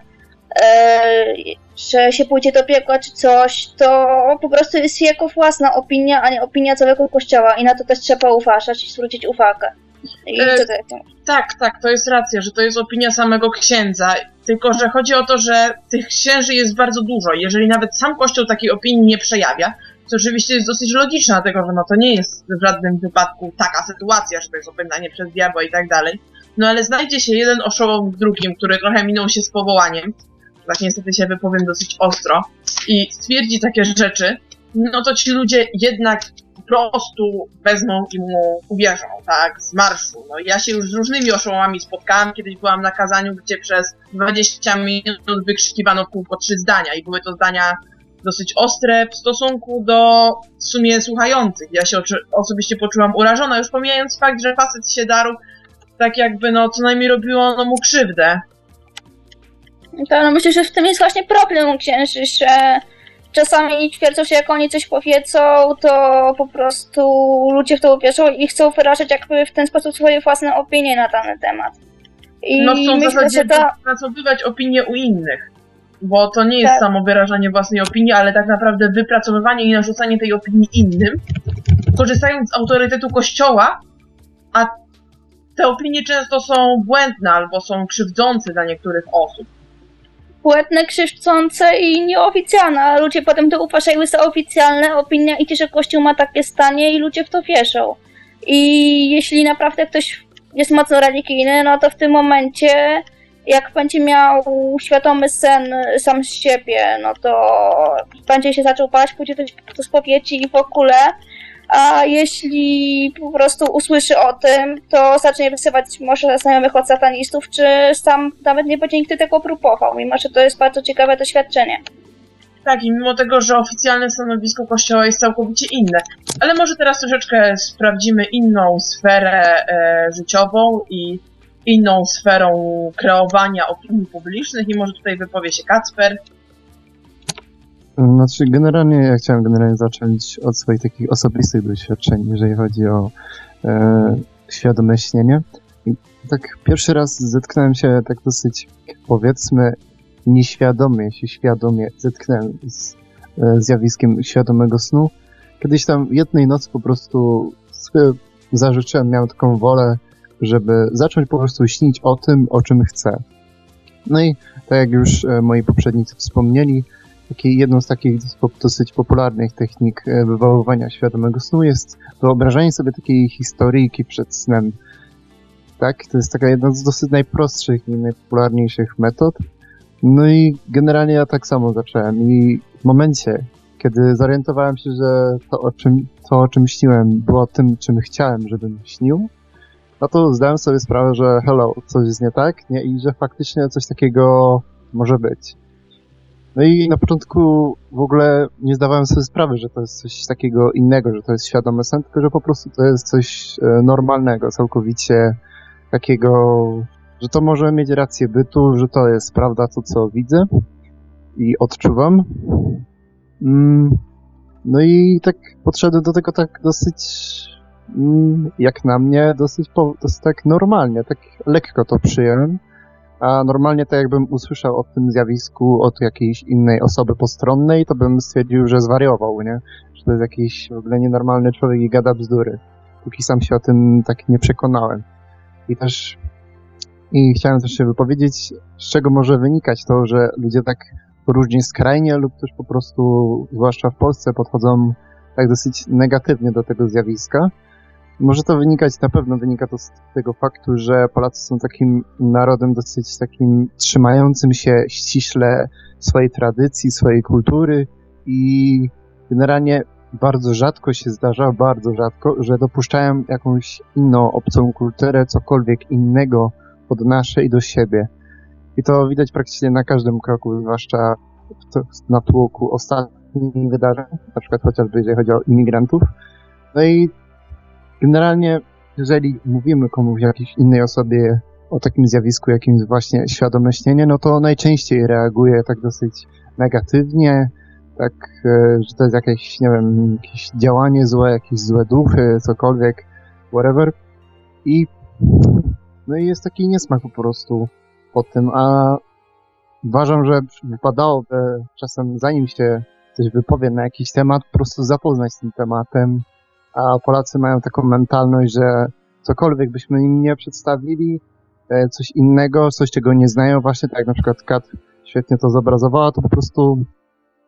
że się pójdzie do piekła czy coś, to po prostu jest jego własna opinia, a nie opinia całego Kościoła i na to też trzeba uważać i zwrócić uwagę. I E, co to? Tak, tak, to jest racja, że to jest opinia samego księdza. Tylko, że chodzi o to, że tych księży jest bardzo dużo. Jeżeli nawet sam kościół takiej opinii nie przejawia, to oczywiście jest dosyć logiczne, dlatego że no to nie jest w żadnym wypadku taka sytuacja, że to jest opętanie przez diabła i tak dalej. No ale znajdzie się jeden oszołom w drugim, który trochę minął się z powołaniem, tak niestety się wypowiem dosyć ostro, i stwierdzi takie rzeczy, no to ci ludzie jednak po prostu wezmą i mu uwierzą, tak, z marszu. No ja się już z różnymi oszołomami spotkałam, kiedyś byłam na kazaniu, gdzie przez 20 minut wykrzykiwano pół po trzy zdania i były to zdania dosyć ostre w stosunku do w sumie słuchających. Ja się osobiście poczułam urażona, już pomijając fakt, że facet się darł tak jakby, no, co najmniej robiło no, mu krzywdę. To no myślę, że w tym jest właśnie problem u księży, że czasami twierdzą, że jak oni coś powiedzą, to po prostu ludzie w to uwierzą i chcą wyrażać jakby w ten sposób swoje własne opinie na dany temat. I No chcą w zasadzie ta... wypracowywać opinię u innych. Bo to nie jest Tak. samo wyrażanie własnej opinii, ale tak naprawdę wypracowywanie i narzucanie tej opinii innym, korzystając z autorytetu kościoła, a te opinie często są błędne albo są krzywdzące dla niektórych osób. Błędne, krzywdzące i nieoficjalne, a ludzie potem to uważają za oficjalne, opinia idzie, że Kościół ma takie stanie i ludzie w to wierzą. I jeśli naprawdę ktoś jest mocno religijny, no to w tym momencie, jak będzie miał świadomy sen sam z siebie, no to będzie się zaczął bać, pójdzie do, do spowiedzi i w ogóle. A jeśli po prostu usłyszy o tym, to zacznie wysyłać może znajomych od satanistów, czy sam nawet nie będzie nigdy tego próbował, mimo że to jest bardzo ciekawe doświadczenie. Tak, i mimo tego, że oficjalne stanowisko kościoła jest całkowicie inne. Ale może teraz troszeczkę sprawdzimy inną sferę e, życiową i inną sferą kreowania opinii publicznych i może tutaj wypowie się Kacper. Znaczy, generalnie ja chciałem generalnie zacząć od swoich takich osobistych doświadczeń, jeżeli chodzi o e, świadome śnienie. I tak pierwszy raz zetknąłem się tak dosyć, powiedzmy, nieświadomie, się świadomie zetknąłem z e, zjawiskiem świadomego snu. Kiedyś tam jednej nocy po prostu sobie zażyczyłem, miałem taką wolę, żeby zacząć po prostu śnić o tym, o czym chcę. No i tak jak już e, moi poprzednicy wspomnieli, taki, jedną z takich dos- dosyć popularnych technik e, wywoływania świadomego snu jest wyobrażanie sobie takiej historyjki przed snem. Tak, to jest taka jedna z dosyć najprostszych i najpopularniejszych metod. No i generalnie ja tak samo zacząłem i w momencie, kiedy zorientowałem się, że to o czym, to o czym śniłem było tym, czym chciałem, żebym śnił, no to zdałem sobie sprawę, że hello, coś jest nie tak, nie? I że faktycznie coś takiego może być. No i na początku w ogóle nie zdawałem sobie sprawy, że to jest coś takiego innego, że to jest świadomy sen, tylko że po prostu to jest coś e, normalnego, całkowicie takiego, że to może mieć rację bytu, że to jest prawda to, co widzę i odczuwam. Mm, No i tak podszedłem do tego tak dosyć, mm, jak na mnie, dosyć, dosyć tak normalnie, tak lekko to przyjąłem. A normalnie to jakbym usłyszał o tym zjawisku od jakiejś innej osoby postronnej, to bym stwierdził, że zwariował, nie? Że to jest jakiś w ogóle nienormalny człowiek i gada bzdury. Póki sam się o tym tak nie przekonałem. I też i chciałem też się wypowiedzieć, z czego może wynikać to, że ludzie tak różnie skrajnie lub też po prostu, zwłaszcza w Polsce, podchodzą tak dosyć negatywnie do tego zjawiska. Może to wynikać, na pewno wynika to z tego faktu, że Polacy są takim narodem dosyć takim trzymającym się ściśle swojej tradycji, swojej kultury i generalnie bardzo rzadko się zdarza, bardzo rzadko, że dopuszczają jakąś inną obcą kulturę, cokolwiek innego od naszej do siebie. I to widać praktycznie na każdym kroku, zwłaszcza na tłoku ostatnich wydarzeń, na przykład chociażby jeżeli chodzi o imigrantów. No i generalnie, jeżeli mówimy komuś, jakiejś innej osobie o takim zjawisku, jakim jest właśnie świadome śnienie, no to najczęściej reaguje tak dosyć negatywnie, tak, e, że to jest jakieś, nie wiem, jakieś działanie złe, jakieś złe duchy, cokolwiek, whatever. I no i jest taki niesmak po prostu po tym, a uważam, że wypadałoby czasem, zanim się ktoś wypowie na jakiś temat, po prostu zapoznać z tym tematem, a Polacy mają taką mentalność, że cokolwiek byśmy im nie przedstawili, e, coś innego, coś czego nie znają, właśnie tak jak na przykład Kat świetnie to zobrazowała, to po prostu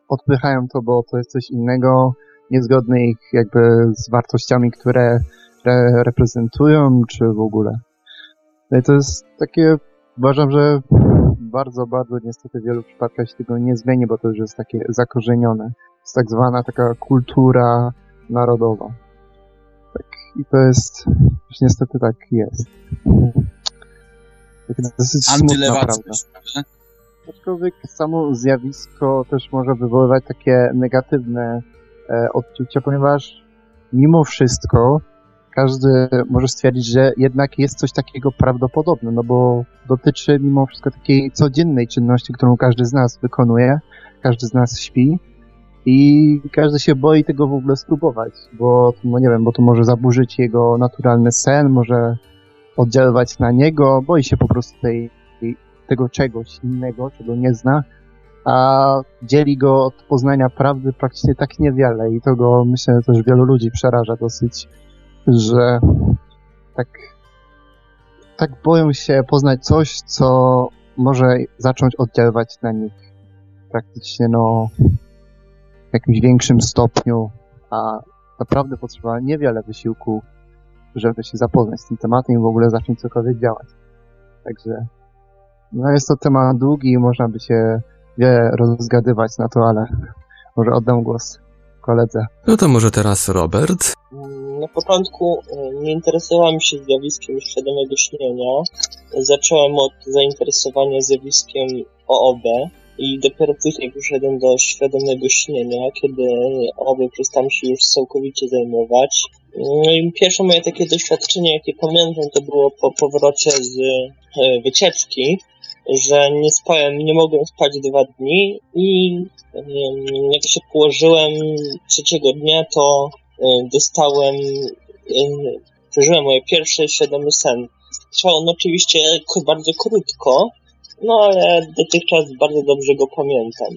odpychają to, bo to jest coś innego, niezgodne ich jakby z wartościami, które re reprezentują, czy w ogóle. No i to jest takie, uważam, że bardzo, bardzo niestety w wielu przypadkach się tego nie zmieni, bo to już jest takie zakorzenione. Jest tak zwana taka kultura narodowa. I to jest, już niestety tak jest. Tak dosyć smutna prawda. Aczkolwiek samo zjawisko też może wywoływać takie negatywne e, odczucia, ponieważ mimo wszystko każdy może stwierdzić, że jednak jest coś takiego prawdopodobne, no bo dotyczy mimo wszystko takiej codziennej czynności, którą każdy z nas wykonuje, każdy z nas śpi i każdy się boi tego w ogóle spróbować, bo no nie wiem, bo to może zaburzyć jego naturalny sen, może oddziaływać na niego, boi się po prostu tej, tego czegoś innego, czego nie zna, a dzieli go od poznania prawdy praktycznie tak niewiele i to go myślę też wielu ludzi przeraża dosyć że tak, tak boją się poznać coś, co może zacząć oddziaływać na nich praktycznie no w jakimś większym stopniu, a naprawdę potrzeba niewiele wysiłku, żeby się zapoznać z tym tematem i w ogóle zacząć cokolwiek działać. Także no jest to temat długi i można by się wiele rozgadywać na to, ale [laughs] może oddam głos koledze. No to może teraz Robert. Na początku e, nie interesowałem się zjawiskiem świadomego śnienia. Zacząłem od zainteresowania zjawiskiem OOB i dopiero później poszedłem do świadomego śnienia, kiedy OOB przestałem się już całkowicie zajmować. No i pierwsze moje takie doświadczenie, jakie pamiętam, to było po powrocie z e, wycieczki, że nie spałem, nie mogłem spać dwa dni i jak się położyłem trzeciego dnia, to e, dostałem, e, przeżyłem moje pierwsze świadomy sen. Trwał on oczywiście bardzo krótko, no ale dotychczas bardzo dobrze go pamiętam.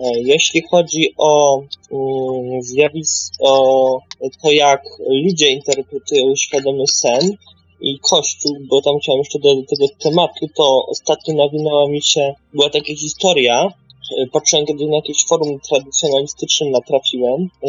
E, jeśli chodzi o mm, zjawisko, to, jak ludzie interpretują świadomy sen, i Kościół, bo tam chciałem jeszcze do, do tego tematu, to ostatnio nawinęła mi się, była taka historia, e, patrzyłem, kiedy na jakieś forum tradycjonalistycznym natrafiłem, e,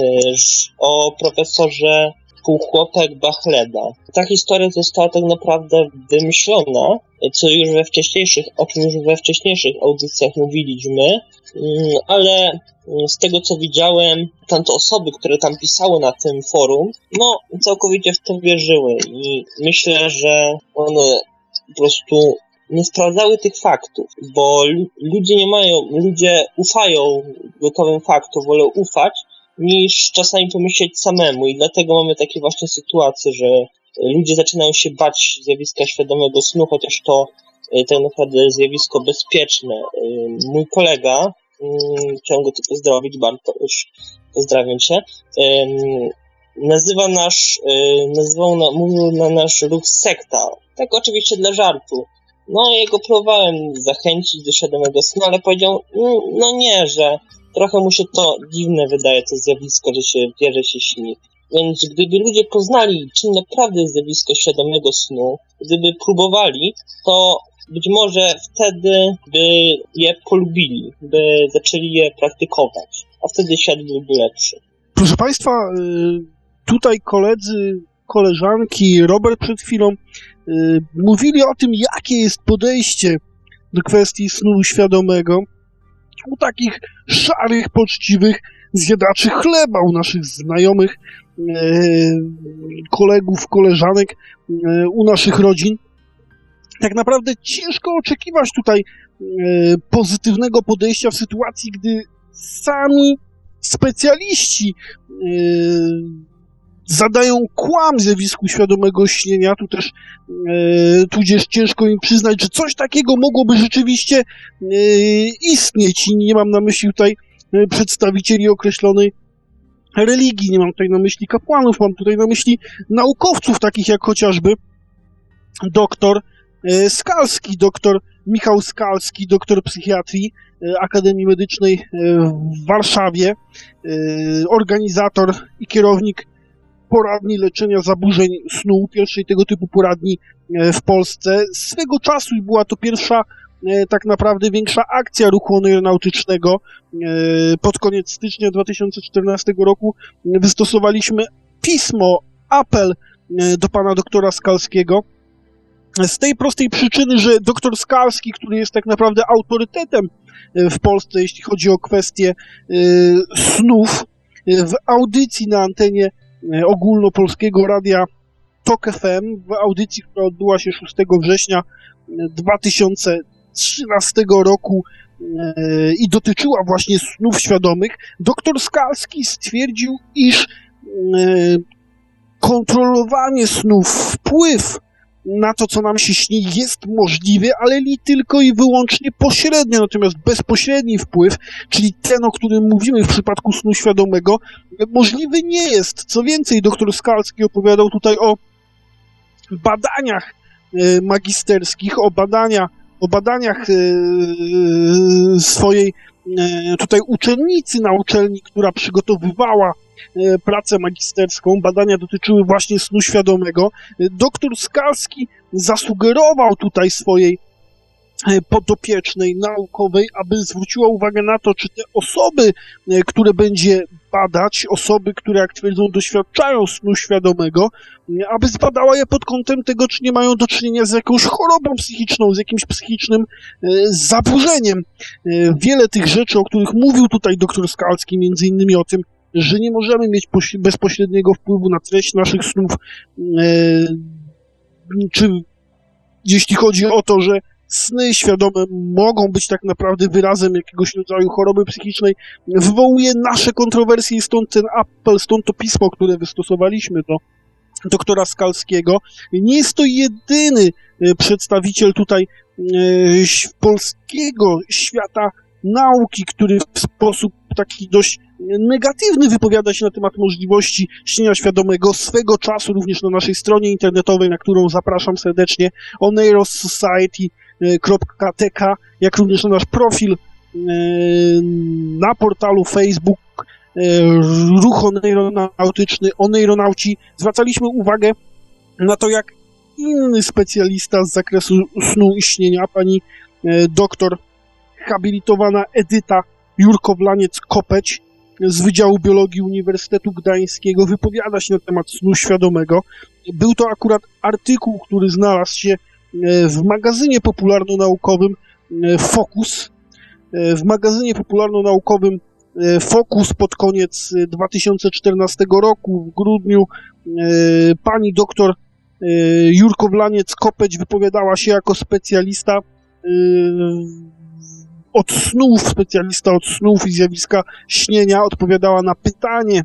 o profesorze półchłopek Bachleda. Ta historia została tak naprawdę wymyślona, co już we wcześniejszych, o czym już we wcześniejszych audycjach mówiliśmy, mm, ale z tego co widziałem, tamte osoby, które tam pisały na tym forum, no całkowicie w to wierzyły i myślę, że one po prostu nie sprawdzały tych faktów, bo ludzie nie mają, ludzie ufają gotowym faktom, wolą ufać, niż czasami pomyśleć samemu i dlatego mamy takie właśnie sytuacje, że ludzie zaczynają się bać zjawiska świadomego snu, chociaż to e, tak naprawdę zjawisko bezpieczne. E, mój kolega, mm, chciałem go tu pozdrowić, Bartosz, pozdrawiam cię, nazywa nasz, e, nazywał na, mówił na nasz ruch sekta. Tak oczywiście dla żartu. No, jego próbowałem zachęcić do świadomego snu, ale powiedział, mm, no nie, że trochę mu się to dziwne wydaje, to zjawisko, że się wie, że się śni. Więc gdyby ludzie poznali, czym naprawdę jest zjawisko świadomego snu, gdyby próbowali, to być może wtedy by je polubili, by zaczęli je praktykować, a wtedy świat byłby lepszy. Proszę Państwa, y, tutaj koledzy, koleżanki, Robert przed chwilą y, mówili o tym, jakie jest podejście do kwestii snu świadomego u takich szarych, poczciwych zjadaczy chleba, u naszych znajomych, e, kolegów, koleżanek, e, u naszych rodzin. Tak naprawdę ciężko oczekiwać tutaj e, pozytywnego podejścia w sytuacji, gdy sami specjaliści zadają kłam zjawisku świadomego śnienia, tu też e, tudzież ciężko mi przyznać, że coś takiego mogłoby rzeczywiście e, istnieć. I nie mam na myśli tutaj e, przedstawicieli określonej religii, nie mam tutaj na myśli kapłanów, mam tutaj na myśli naukowców takich jak chociażby doktor e, Skalski, doktor Michał Skalski, doktor psychiatrii Akademii Medycznej w Warszawie, organizator i kierownik poradni leczenia zaburzeń snu, pierwszej tego typu poradni e, w Polsce. Swego czasu i była to pierwsza e, tak naprawdę większa akcja ruchu aeronautycznego. E, Pod koniec stycznia 2014 roku wystosowaliśmy pismo, apel do pana doktora Skalskiego. Z tej prostej przyczyny, że doktor Skalski, który jest tak naprawdę autorytetem w Polsce, jeśli chodzi o kwestie snów, w audycji na antenie ogólnopolskiego radia TOK FM, w audycji, która odbyła się 6 września e, 2013 roku e, i dotyczyła właśnie snów świadomych, doktor Skalski stwierdził, iż e, kontrolowanie snów, wpływ na to, co nam się śni, jest możliwy, ale li tylko i wyłącznie pośrednio, natomiast bezpośredni wpływ, czyli ten, o którym mówimy w przypadku snu świadomego, możliwy nie jest. Co więcej, doktor Skalski opowiadał tutaj o badaniach e, magisterskich, o, badania, o badaniach e, swojej e, tutaj uczennicy na uczelni, która przygotowywała pracę magisterską. Badania dotyczyły właśnie snu świadomego. E, Doktor Skalski zasugerował tutaj swojej e, podopiecznej naukowej, aby zwróciła uwagę na to, czy te osoby, e, które będzie badać, osoby, które, jak twierdzą, doświadczają snu świadomego, e, aby zbadała je pod kątem tego, czy nie mają do czynienia z jakąś chorobą psychiczną, z jakimś psychicznym e, zaburzeniem. E, Wiele tych rzeczy, o których mówił tutaj doktor Skalski, między innymi o tym, że nie możemy mieć poś- bezpośredniego wpływu na treść naszych snów, e, czy jeśli chodzi o to, że sny świadome mogą być tak naprawdę wyrazem jakiegoś rodzaju choroby psychicznej, wywołuje nasze kontrowersje i stąd ten apel, stąd to pismo, które wystosowaliśmy do doktora Skalskiego. Nie jest to jedyny e, przedstawiciel tutaj e, polskiego świata nauki, który w sposób taki dość negatywny wypowiada się na temat możliwości śnienia świadomego. Swego czasu również na naszej stronie internetowej, na którą zapraszam serdecznie, oneirosociety.tk, jak również na nasz profil e, na portalu Facebook e, Ruch Oneironautyczny, Oneironauci. Zwracaliśmy uwagę na to, jak inny specjalista z zakresu snu i śnienia, pani e, doktor habilitowana Edyta Jurkowlaniec-Kopeć z Wydziału Biologii Uniwersytetu Gdańskiego wypowiada się na temat snu świadomego. Był to akurat artykuł, który znalazł się e, w magazynie popularno-naukowym e, Focus. E, W magazynie popularno-naukowym Focus pod koniec e, 2014 roku, w grudniu, pani doktor e, Jurkowlaniec-Kopeć wypowiadała się jako specjalista od snów, specjalista od snów i zjawiska śnienia, odpowiadała na pytanie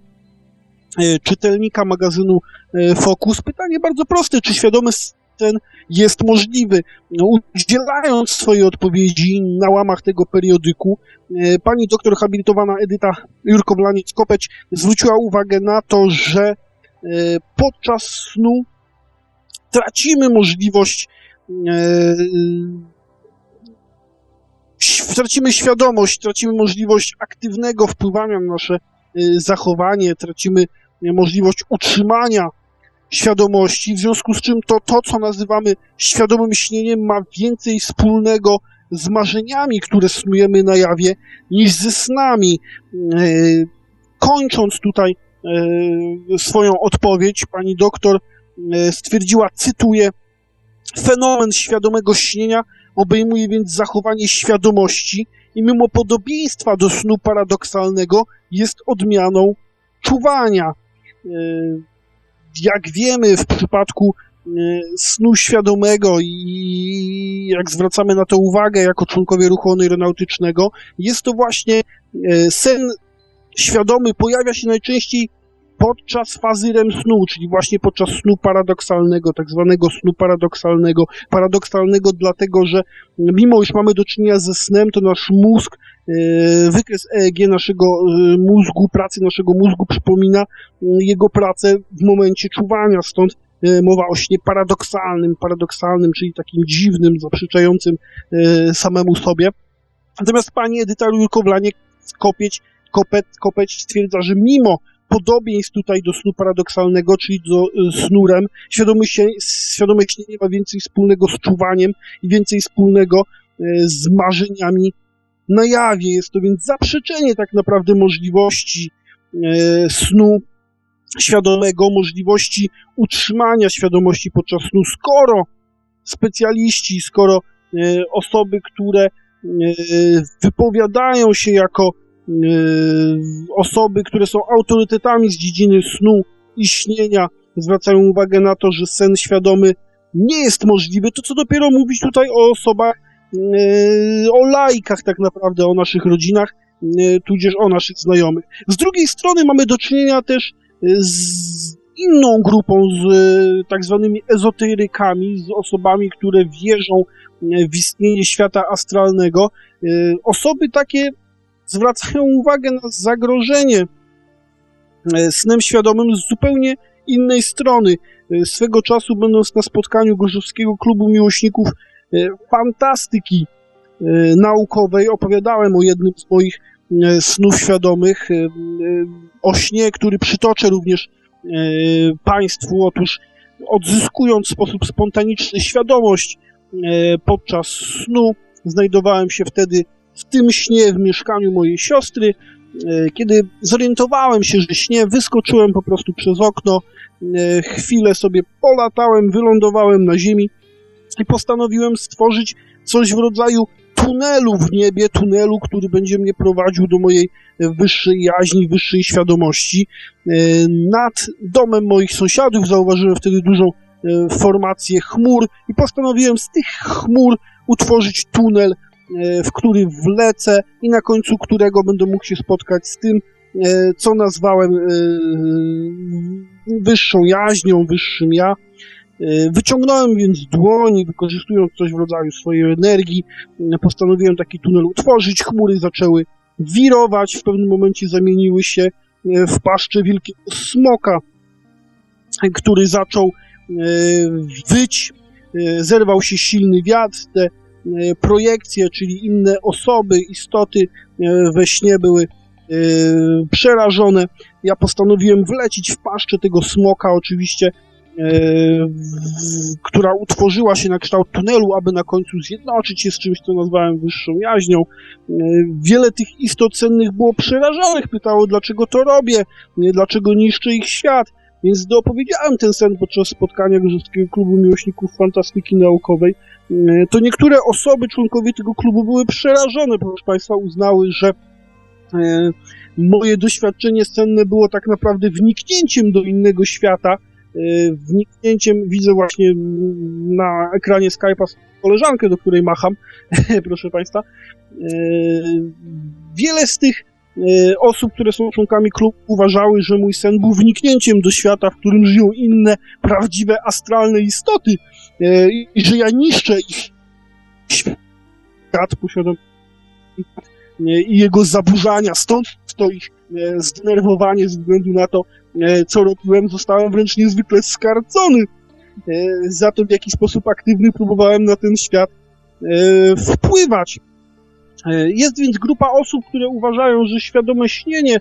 e, czytelnika magazynu e, Focus. Pytanie bardzo proste, czy świadomy sen jest możliwy? No, udzielając swojej odpowiedzi na łamach tego periodyku, e, pani doktor habilitowana Edyta Jurkowlaniec-Kopeć zwróciła uwagę na to, że podczas snu tracimy możliwość tracimy świadomość, tracimy możliwość aktywnego wpływania na nasze y, zachowanie, tracimy y, możliwość utrzymania świadomości, w związku z czym to, to co nazywamy świadomym śnieniem, ma więcej wspólnego z marzeniami, które snujemy na jawie, niż ze snami. Y, Kończąc tutaj swoją odpowiedź, pani doktor stwierdziła, cytuję, fenomen świadomego śnienia obejmuje więc zachowanie świadomości i mimo podobieństwa do snu paradoksalnego jest odmianą czuwania. E, Jak wiemy, w przypadku e, snu świadomego i jak zwracamy na to uwagę jako członkowie ruchu aeronautycznego, jest to właśnie e, sen świadomy pojawia się najczęściej podczas fazy REM snu, czyli właśnie podczas snu paradoksalnego, tak zwanego snu paradoksalnego. Paradoksalnego dlatego, że mimo już mamy do czynienia ze snem, to nasz mózg, e, wykres EEG naszego e, mózgu, pracy naszego mózgu przypomina e, jego pracę w momencie czuwania, stąd mowa o śnie paradoksalnym, paradoksalnym, czyli takim dziwnym, zaprzeczającym samemu sobie. Natomiast pani Edyta Rurkowlanie Kopieć, Kopet, Kopeć stwierdza, że mimo podobieństw tutaj do snu paradoksalnego, czyli do y, snu REM. Świadome, się, świadome śnienie ma więcej wspólnego z czuwaniem i więcej wspólnego y, z marzeniami na jawie. Jest to więc zaprzeczenie tak naprawdę możliwości y, snu świadomego, możliwości utrzymania świadomości podczas snu, skoro specjaliści, skoro osoby, które wypowiadają się jako osoby, które są autorytetami z dziedziny snu i śnienia, zwracają uwagę na to, że sen świadomy nie jest możliwy, to co dopiero mówić tutaj o osobach, yy, o lajkach tak naprawdę, o naszych rodzinach, yy, tudzież o naszych znajomych. Z drugiej strony mamy do czynienia też z inną grupą, z tak zwanymi ezoterykami, z osobami, które wierzą w istnienie świata astralnego. Osoby takie zwracają uwagę na zagrożenie e, snem świadomym z zupełnie innej strony. E, swego czasu, będąc na spotkaniu Gorzowskiego Klubu Miłośników e, Fantastyki Naukowej, opowiadałem o jednym z moich snów świadomych, o śnie, który przytoczę również Państwu. Otóż odzyskując w sposób spontaniczny świadomość podczas snu, znajdowałem się wtedy w tym śnie w mieszkaniu mojej siostry. E, kiedy zorientowałem się, że śnie, wyskoczyłem po prostu przez okno, e, chwilę sobie polatałem, wylądowałem na ziemi i postanowiłem stworzyć coś w rodzaju tunelu w niebie, tunelu, który będzie mnie prowadził do mojej wyższej jaźni, wyższej świadomości. E, nad domem moich sąsiadów zauważyłem wtedy dużą formację chmur i postanowiłem z tych chmur utworzyć tunel w który wlecę i na końcu którego będę mógł się spotkać z tym, e, co nazwałem e, wyższą jaźnią, wyższym ja. Wyciągnąłem więc dłoń, wykorzystując coś w rodzaju swojej energii, postanowiłem taki tunel utworzyć. Chmury zaczęły wirować, w pewnym momencie zamieniły się w paszczę wielkiego smoka, który zaczął wyć, zerwał się silny wiatr, te E, projekcje, czyli inne osoby, istoty e, we śnie były e, przerażone. Ja postanowiłem wlecić w paszczę tego smoka, oczywiście, która utworzyła się na kształt tunelu, aby na końcu zjednoczyć się z czymś, co nazwałem wyższą jaźnią. Wiele tych istot cennych było przerażonych, pytało, dlaczego to robię, dlaczego niszczę ich świat. Więc doopowiedziałem ten sen podczas spotkania Gorzyckiego Klubu Miłośników Fantastyki Naukowej. E, to niektóre osoby, członkowie tego klubu były przerażone, proszę Państwa, uznały, że e, moje doświadczenie scenne było tak naprawdę wniknięciem do innego świata, e, wniknięciem, widzę właśnie na ekranie Skype'a koleżankę, do której macham, [laughs] proszę Państwa. Wiele z tych osób, które są członkami klubu, uważały, że mój sen był wniknięciem do świata, w którym żyją inne, prawdziwe, astralne istoty, E, i że ja niszczę ich świat posiadam i jego zaburzania, stąd to ich e, zdenerwowanie ze względu na to, e, co robiłem, zostałem wręcz niezwykle skarcony za to, w jaki sposób aktywny próbowałem na ten świat wpływać. Jest więc grupa osób, które uważają, że świadome śnienie,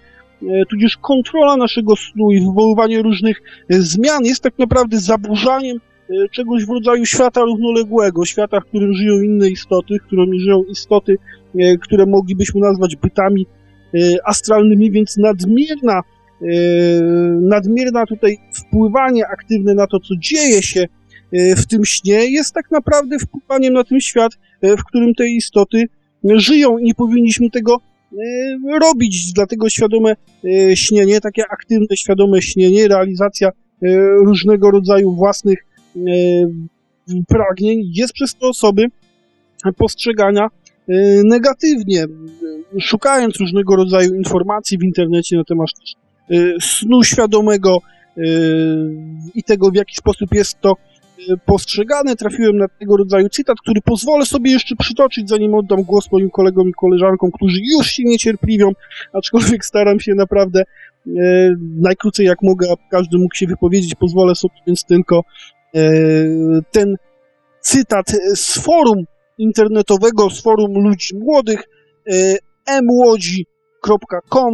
tudzież kontrola naszego snu i wywoływanie różnych zmian jest tak naprawdę zaburzaniem E, czegoś w rodzaju świata równoległego, świata, w którym żyją inne istoty, w którym żyją istoty, e, które moglibyśmy nazwać bytami e, astralnymi, więc nadmierna, nadmierna tutaj wpływanie aktywne na to, co dzieje się w tym śnie, jest tak naprawdę wpływaniem na ten świat, w którym te istoty żyją i nie powinniśmy tego robić. Dlatego świadome śnienie, takie aktywne, świadome śnienie, realizacja różnego rodzaju własnych E, pragnień jest przez te osoby postrzegania e, negatywnie. szukając różnego rodzaju informacji w internecie na temat snu świadomego i tego, w jaki sposób jest to postrzegane, trafiłem na tego rodzaju cytat, który pozwolę sobie jeszcze przytoczyć, zanim oddam głos moim kolegom i koleżankom, którzy już się niecierpliwią, aczkolwiek staram się naprawdę najkrócej jak mogę, aby każdy mógł się wypowiedzieć. Pozwolę sobie więc tylko ten cytat z forum internetowego, z forum ludzi młodych,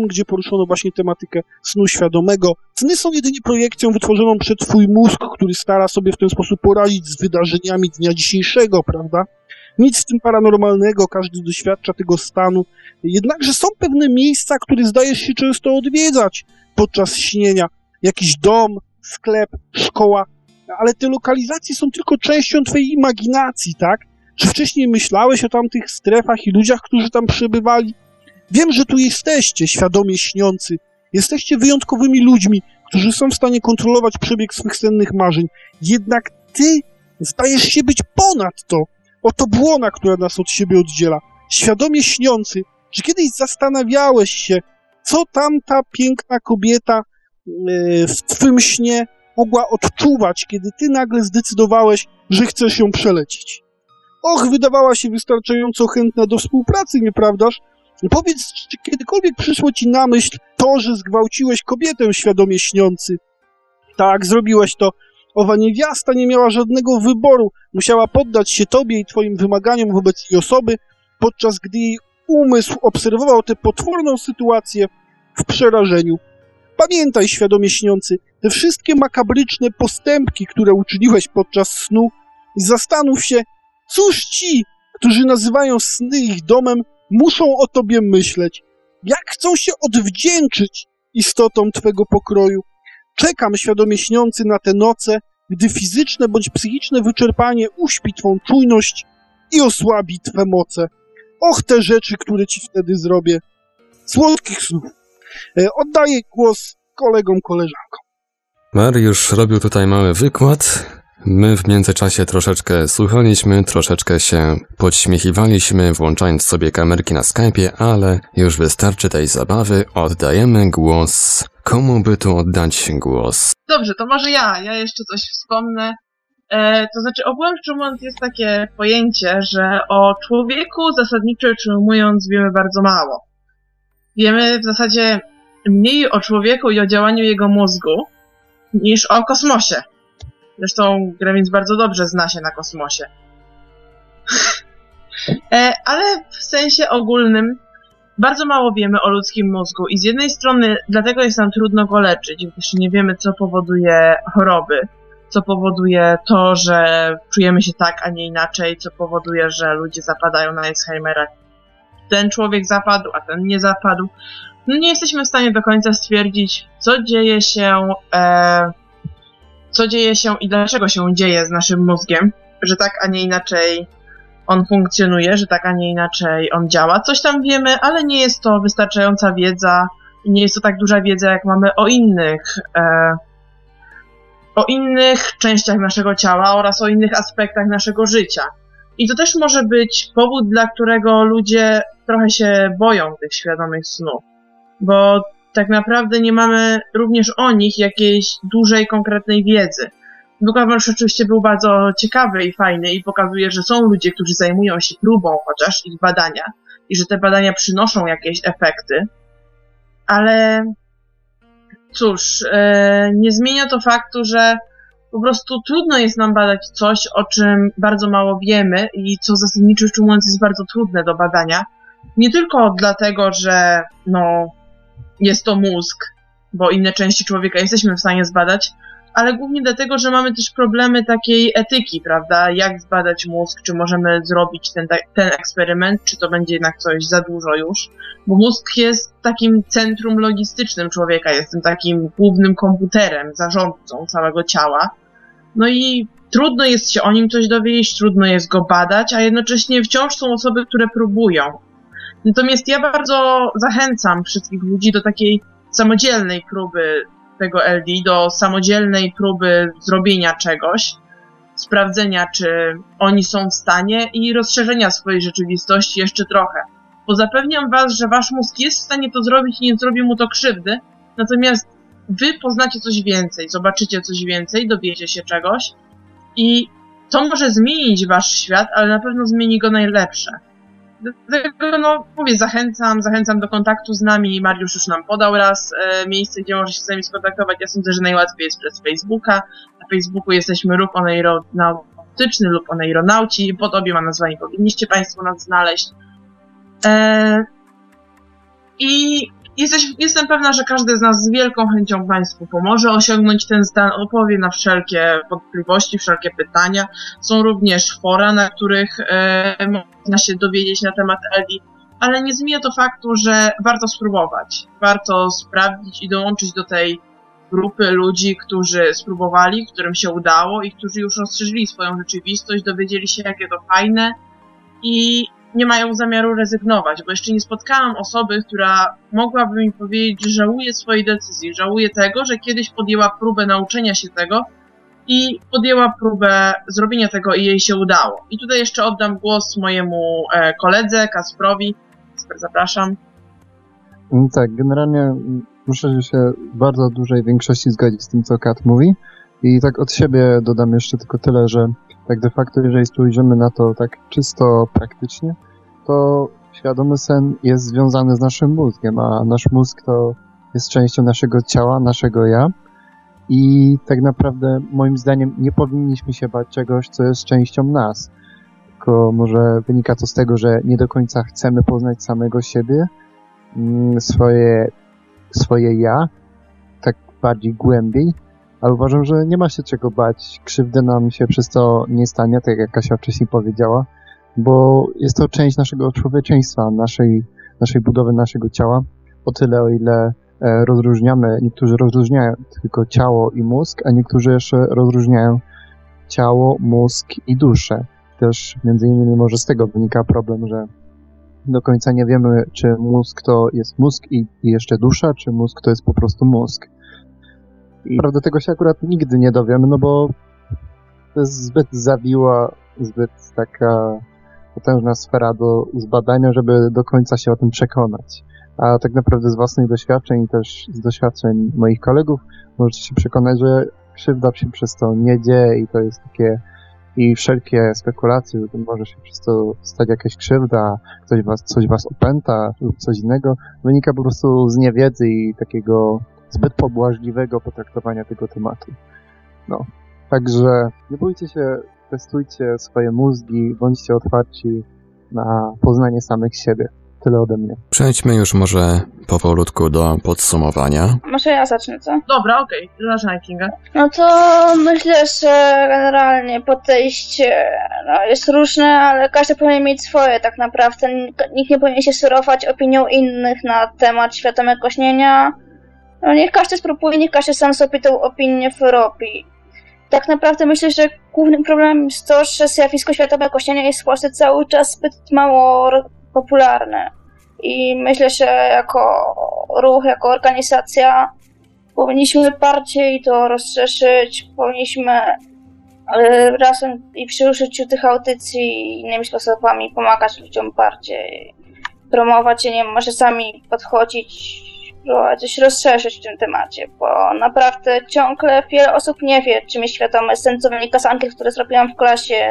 gdzie poruszono właśnie tematykę snu świadomego. Sny są jedynie projekcją wytworzoną przez twój mózg, który stara sobie w ten sposób poradzić z wydarzeniami dnia dzisiejszego, prawda? Nic w tym paranormalnego, każdy doświadcza tego stanu. Jednakże są pewne miejsca, które zdajesz się często odwiedzać podczas śnienia. Jakiś dom, sklep, szkoła, ale te lokalizacje są tylko częścią twojej imaginacji, tak? Czy wcześniej myślałeś o tamtych strefach i ludziach, którzy tam przebywali? Wiem, że tu jesteście, świadomie śniący. Jesteście wyjątkowymi ludźmi, którzy są w stanie kontrolować przebieg swych sennych marzeń. Jednak ty zdajesz się być ponad to. Oto błona, która nas od siebie oddziela. Świadomie śniący. Czy kiedyś zastanawiałeś się, co tamta piękna kobieta e, w twym śnie mogła odczuwać, kiedy ty nagle zdecydowałeś, że chcesz ją przelecieć? Och, wydawała się wystarczająco chętna do współpracy, nieprawdaż? Powiedz, czy kiedykolwiek przyszło ci na myśl to, że zgwałciłeś kobietę świadomie śniący? Tak, zrobiłeś to. Owa niewiasta nie miała żadnego wyboru. Musiała poddać się tobie i twoim wymaganiom wobec jej osoby, podczas gdy jej umysł obserwował tę potworną sytuację w przerażeniu. Pamiętaj, świadomie śniący, te wszystkie makabryczne postępki, które uczyniłeś podczas snu i zastanów się, Cóż ci, którzy nazywają sny ich domem, muszą o tobie myśleć? Jak chcą się odwdzięczyć istotom twego pokroju? Czekam świadomie śniący na te noce, gdy fizyczne bądź psychiczne wyczerpanie uśpi twą czujność i osłabi twe moce. Och, te rzeczy, które ci wtedy zrobię. Słodkich snów. E, oddaję głos kolegom, koleżankom. Mariusz robił tutaj mały wykład My w międzyczasie troszeczkę słuchaliśmy, troszeczkę się podśmiechiwaliśmy, włączając sobie kamerki na Skype'ie, ale już wystarczy tej zabawy. Oddajemy głos. Komu by tu oddać głos? Dobrze, to może ja. Ja jeszcze coś wspomnę. E, to znaczy, rzecz ujmując, jest takie pojęcie, że o człowieku zasadniczo ujmując wiemy bardzo mało. Wiemy w zasadzie mniej o człowieku i o działaniu jego mózgu niż o kosmosie. Zresztą Gremlins bardzo dobrze zna się na kosmosie. [laughs] e, ale w sensie ogólnym bardzo mało wiemy o ludzkim mózgu i z jednej strony dlatego jest nam trudno go leczyć, gdyż nie wiemy, co powoduje choroby, co powoduje to, że czujemy się tak, a nie inaczej, co powoduje, że ludzie zapadają na Alzheimera. Ten człowiek zapadł, a ten nie zapadł. No nie jesteśmy w stanie do końca stwierdzić, co dzieje się e, co dzieje się i dlaczego się dzieje z naszym mózgiem, że tak, a nie inaczej on funkcjonuje, że tak, a nie inaczej on działa. Coś tam wiemy, ale nie jest to wystarczająca wiedza i nie jest to tak duża wiedza, jak mamy o innych, e, o innych częściach naszego ciała oraz o innych aspektach naszego życia. I to też może być powód, dla którego ludzie trochę się boją tych świadomych snów. Bo tak naprawdę nie mamy również o nich jakiejś dużej, konkretnej wiedzy. Wykład oczywiście był bardzo ciekawy i fajny i pokazuje, że są ludzie, którzy zajmują się próbą chociaż ich badania i że te badania przynoszą jakieś efekty, ale cóż, e, nie zmienia to faktu, że po prostu trudno jest nam badać coś, o czym bardzo mało wiemy i co zasadniczo ujmując jest bardzo trudne do badania. Nie tylko dlatego, że no, jest to mózg, bo inne części człowieka jesteśmy w stanie zbadać, ale głównie dlatego, że mamy też problemy takiej etyki, prawda? Jak zbadać mózg, czy możemy zrobić ten, ten eksperyment, czy to będzie jednak coś za dużo już, bo mózg jest takim centrum logistycznym człowieka, jest tym takim głównym komputerem, zarządcą całego ciała. No i trudno jest się o nim coś dowiedzieć, trudno jest go badać, a jednocześnie wciąż są osoby, które próbują. Natomiast ja bardzo zachęcam wszystkich ludzi do takiej samodzielnej próby tego LD, do samodzielnej próby zrobienia czegoś, sprawdzenia, czy oni są w stanie i rozszerzenia swojej rzeczywistości jeszcze trochę. bo zapewniam was, że wasz mózg jest w stanie to zrobić i nie zrobi mu to krzywdy, natomiast wy poznacie coś więcej, zobaczycie coś więcej, dowiecie się czegoś i to może zmienić wasz świat, ale na pewno zmieni go najlepsze. No, mówię, zachęcam, zachęcam do kontaktu z nami. Mariusz już nam podał raz e, miejsce, gdzie może się z nami skontaktować. Ja sądzę, że najłatwiej jest przez Facebooka. Na Facebooku jesteśmy lub oneironautyczny lub oneironauci. Pod obiema nazwami powinniście Państwo nas znaleźć. E, I jesteś, jestem pewna, że każdy z nas z wielką chęcią Państwu pomoże osiągnąć ten stan, odpowie na wszelkie wątpliwości, wszelkie pytania. Są również fora, na których e, można się dowiedzieć na temat Eli, ale nie zmienia to faktu, że warto spróbować. Warto sprawdzić i dołączyć do tej grupy ludzi, którzy spróbowali, którym się udało i którzy już rozszerzyli swoją rzeczywistość, dowiedzieli się, jakie to fajne i nie mają zamiaru rezygnować, bo jeszcze nie spotkałam osoby, która mogłaby mi powiedzieć, że żałuje swojej decyzji, żałuje tego, że kiedyś podjęła próbę nauczenia się tego i podjęła próbę zrobienia tego i jej się udało. I tutaj jeszcze oddam głos mojemu e, koledze, Kasprowi. Kasper, zapraszam. Mm, Tak, generalnie muszę się bardzo dużej większości zgodzić z tym, co Kat mówi. I tak od siebie dodam jeszcze tylko tyle, że tak de facto, jeżeli spojrzymy na to tak czysto praktycznie, to świadomy sen jest związany z naszym mózgiem, a nasz mózg to jest częścią naszego ciała, naszego ja. I tak naprawdę, moim zdaniem, nie powinniśmy się bać czegoś, co jest częścią nas. Tylko może wynika to z tego, że nie do końca chcemy poznać samego siebie, mm, swoje, swoje ja, tak bardziej głębiej, ale uważam, że nie ma się czego bać. Krzywdy nam się przez to nie stanie, tak jak Kasia wcześniej powiedziała, bo jest to część naszego człowieczeństwa, naszej, naszej budowy naszego ciała. O tyle, o ile e, rozróżniamy, niektórzy rozróżniają tylko ciało i mózg, a niektórzy jeszcze rozróżniają ciało, mózg i duszę. Też między innymi może z tego wynika problem, że do końca nie wiemy, czy mózg to jest mózg i, i jeszcze dusza, czy mózg to jest po prostu mózg. I prawda tego się akurat nigdy nie dowiemy, no bo to jest zbyt zawiła, zbyt taka potężna sfera do zbadania, żeby do końca się o tym przekonać. A tak naprawdę z własnych doświadczeń i też z doświadczeń moich kolegów możecie się przekonać, że krzywda się przez to nie dzieje i to jest takie i wszelkie spekulacje, że może się przez to stać jakaś krzywda, ktoś was, coś was opęta lub coś innego, wynika po prostu z niewiedzy i takiego zbyt pobłażliwego potraktowania tego tematu. No, także nie bójcie się, testujcie swoje mózgi, bądźcie otwarci na poznanie samych siebie. Tyle ode mnie. Przejdźmy już może powolutku do podsumowania. Może ja zacznę, co? Dobra, okej, okay. zaczynaj Kinga. No to myślę, że generalnie podejście no, jest różne, ale każdy powinien mieć swoje tak naprawdę. Nikt nie powinien się surować opinią innych na temat świadomego śnienia. No niech każdy spróbuje, niech każdy sam sobie tą opinię wyrobi. Tak naprawdę myślę, że głównym problemem jest to, że zjawisko świadomego śnienia jest w Polsce cały czas zbyt mało popularne. I myślę, że jako ruch, jako organizacja powinniśmy bardziej to rozszerzyć, powinniśmy razem i przy użyciu tych audycji innymi sposobami pomagać ludziom bardziej, promować je, nie wiem, może sami podchodzić, coś rozszerzyć w tym temacie, bo naprawdę ciągle wiele osób nie wie, czym jest świadome sen, co wynika które zrobiłam w klasie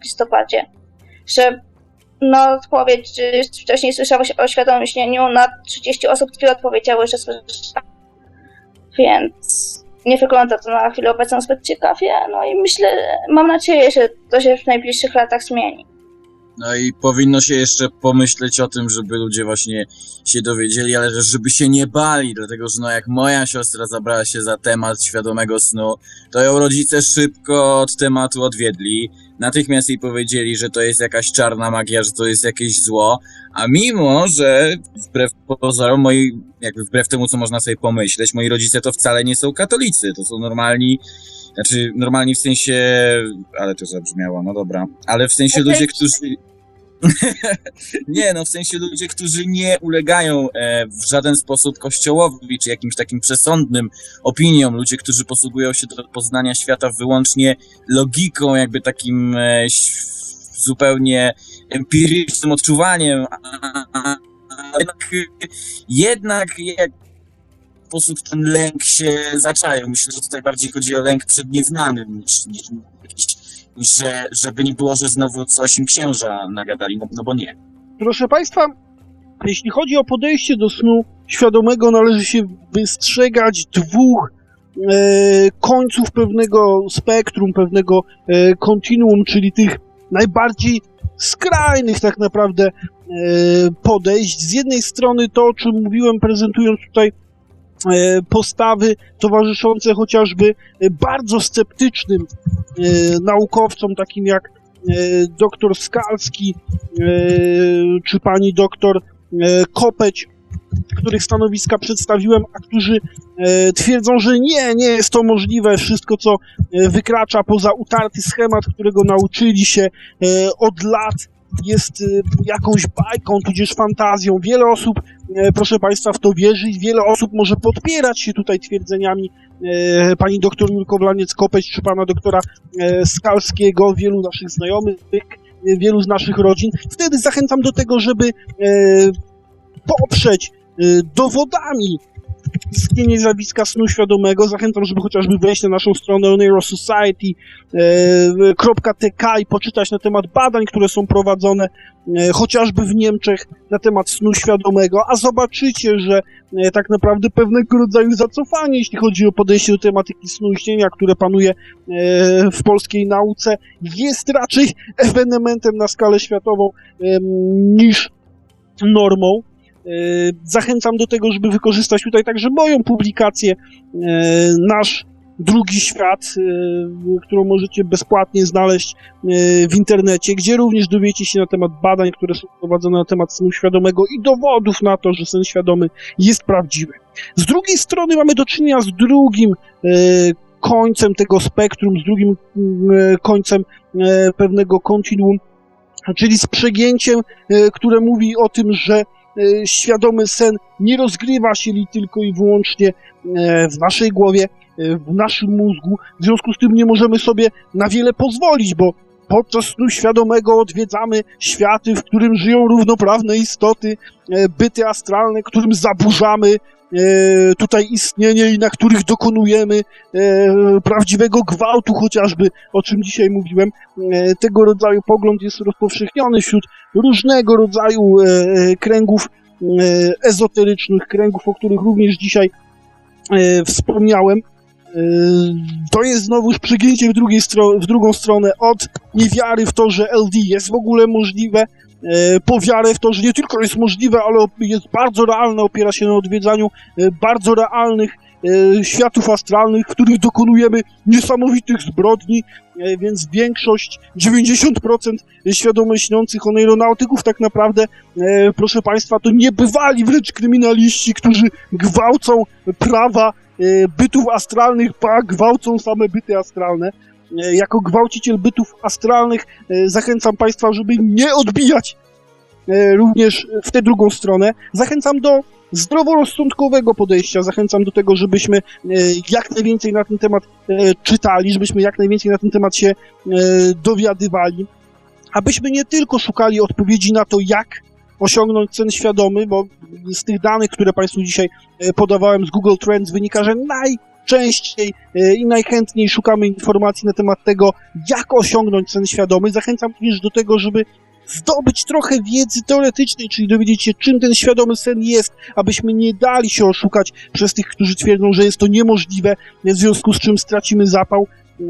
w listopadzie, że no odpowiedź, czy wcześniej słyszałeś o świadomym śnieniu, na 30 osób dwie odpowiedziały, że słyszały. Więc nie wygląda to na chwilę obecną zbyt ciekawie, no i myślę, mam nadzieję, że to się w najbliższych latach zmieni. No i powinno się jeszcze pomyśleć o tym, żeby ludzie właśnie się dowiedzieli, ale też żeby się nie bali, dlatego że no jak moja siostra zabrała się za temat świadomego snu, to ją rodzice szybko od tematu odwiedli. Natychmiast jej powiedzieli, że to jest jakaś czarna magia, że to jest jakieś zło, a mimo, że wbrew pozorom, moi, jakby wbrew temu, co można sobie pomyśleć, moi rodzice to wcale nie są katolicy, to są normalni znaczy, normalnie w sensie, ale to zabrzmiało, no dobra, ale w sensie ludzie, którzy, [laughs] nie, no w sensie ludzie, którzy nie ulegają e, w żaden sposób kościołowi czy jakimś takim przesądnym opiniom, ludzie, którzy posługują się do poznania świata wyłącznie logiką, jakby takim e, zupełnie empirycznym odczuwaniem, jednak, jednak jak sposób ten lęk się zaczaił. Myślę, że tutaj bardziej chodzi o lęk przed nieznanym niż, niż że, żeby nie było, że znowu coś im księża nagadali, no, no bo nie. Proszę Państwa, jeśli chodzi o podejście do snu świadomego, należy się wystrzegać dwóch e, końców pewnego spektrum, pewnego e, czyli tych najbardziej skrajnych tak naprawdę e, podejść. Z jednej strony to, o czym mówiłem, prezentując tutaj postawy towarzyszące chociażby e, bardzo sceptycznym e, naukowcom, takim jak e, doktor Skalski e, czy pani doktor e, Kopeć, których stanowiska przedstawiłem, a którzy e, twierdzą, że nie, nie jest to możliwe. Wszystko, co e, wykracza poza utarty schemat, którego nauczyli się e, od lat, jest e, jakąś bajką, tudzież fantazją. Wiele osób, e, proszę Państwa, w to wierzy i wiele osób może podpierać się tutaj twierdzeniami e, pani doktor Jurkowlaniec-Kopeć czy pana doktora e, Skalskiego, wielu naszych znajomych, e, wielu z naszych rodzin. Wtedy zachęcam do tego, żeby e, poprzeć dowodami istnienie zjawiska snu świadomego. Zachęcam, żeby chociażby wejść na naszą stronę neurosociety.tk i poczytać na temat badań, które są prowadzone e, chociażby w Niemczech na temat snu świadomego, a zobaczycie, że e, tak naprawdę pewnego rodzaju zacofanie, jeśli chodzi o podejście do tematyki snu i śnienia, które panuje e, w polskiej nauce, jest raczej ewenementem na skalę światową niż normą. E, Zachęcam do tego, żeby wykorzystać tutaj także moją publikację, e, nasz drugi świat, e, którą możecie bezpłatnie znaleźć w internecie, gdzie również dowiecie się na temat badań, które są prowadzone na temat snu świadomego i dowodów na to, że sen świadomy jest prawdziwy. Z drugiej strony mamy do czynienia z drugim końcem tego spektrum, z drugim mm, końcem pewnego kontinuum, czyli z przegięciem, które mówi o tym, że świadomy sen nie rozgrywa się tylko i wyłącznie e, w naszej głowie, e, w naszym mózgu. W związku z tym nie możemy sobie na wiele pozwolić, bo podczas snu świadomego odwiedzamy światy, w którym żyją równoprawne istoty, e, byty astralne, którym zaburzamy tutaj istnienie i na których dokonujemy e, prawdziwego gwałtu chociażby, o czym dzisiaj mówiłem. E, tego rodzaju pogląd jest rozpowszechniony wśród różnego rodzaju e, e, kręgów e, ezoterycznych, kręgów, o których również dzisiaj e, wspomniałem. E, To jest znowuż przegięcie w, drugiej stro- w drugą stronę od niewiary w to, że LD jest w ogóle możliwe, e, po wiarę w to, że nie tylko jest możliwe, ale jest bardzo realne, opiera się na odwiedzaniu e, bardzo realnych e, światów astralnych, w których dokonujemy niesamowitych zbrodni, więc większość, 90% świadomie śniących oneironautyków tak naprawdę, proszę Państwa, to niebywali wręcz kryminaliści, którzy gwałcą prawa bytów astralnych, pa, gwałcą same byty astralne. E, Jako gwałciciel bytów astralnych e, zachęcam Państwa, żeby nie odbijać e, również w tę drugą stronę. Zachęcam do zdroworozsądkowego podejścia, zachęcam do tego, żebyśmy jak najwięcej na ten temat czytali, żebyśmy jak najwięcej na ten temat się dowiadywali, abyśmy nie tylko szukali odpowiedzi na to, jak osiągnąć sen świadomy, bo z tych danych, które Państwu dzisiaj podawałem z Google Trends wynika, że najczęściej e, i najchętniej szukamy informacji na temat tego, jak osiągnąć sen świadomy. Zachęcam również do tego, żeby zdobyć trochę wiedzy teoretycznej, czyli dowiedzieć się, czym ten świadomy sen jest, abyśmy nie dali się oszukać przez tych, którzy twierdzą, że jest to niemożliwe, w związku z czym stracimy zapał e,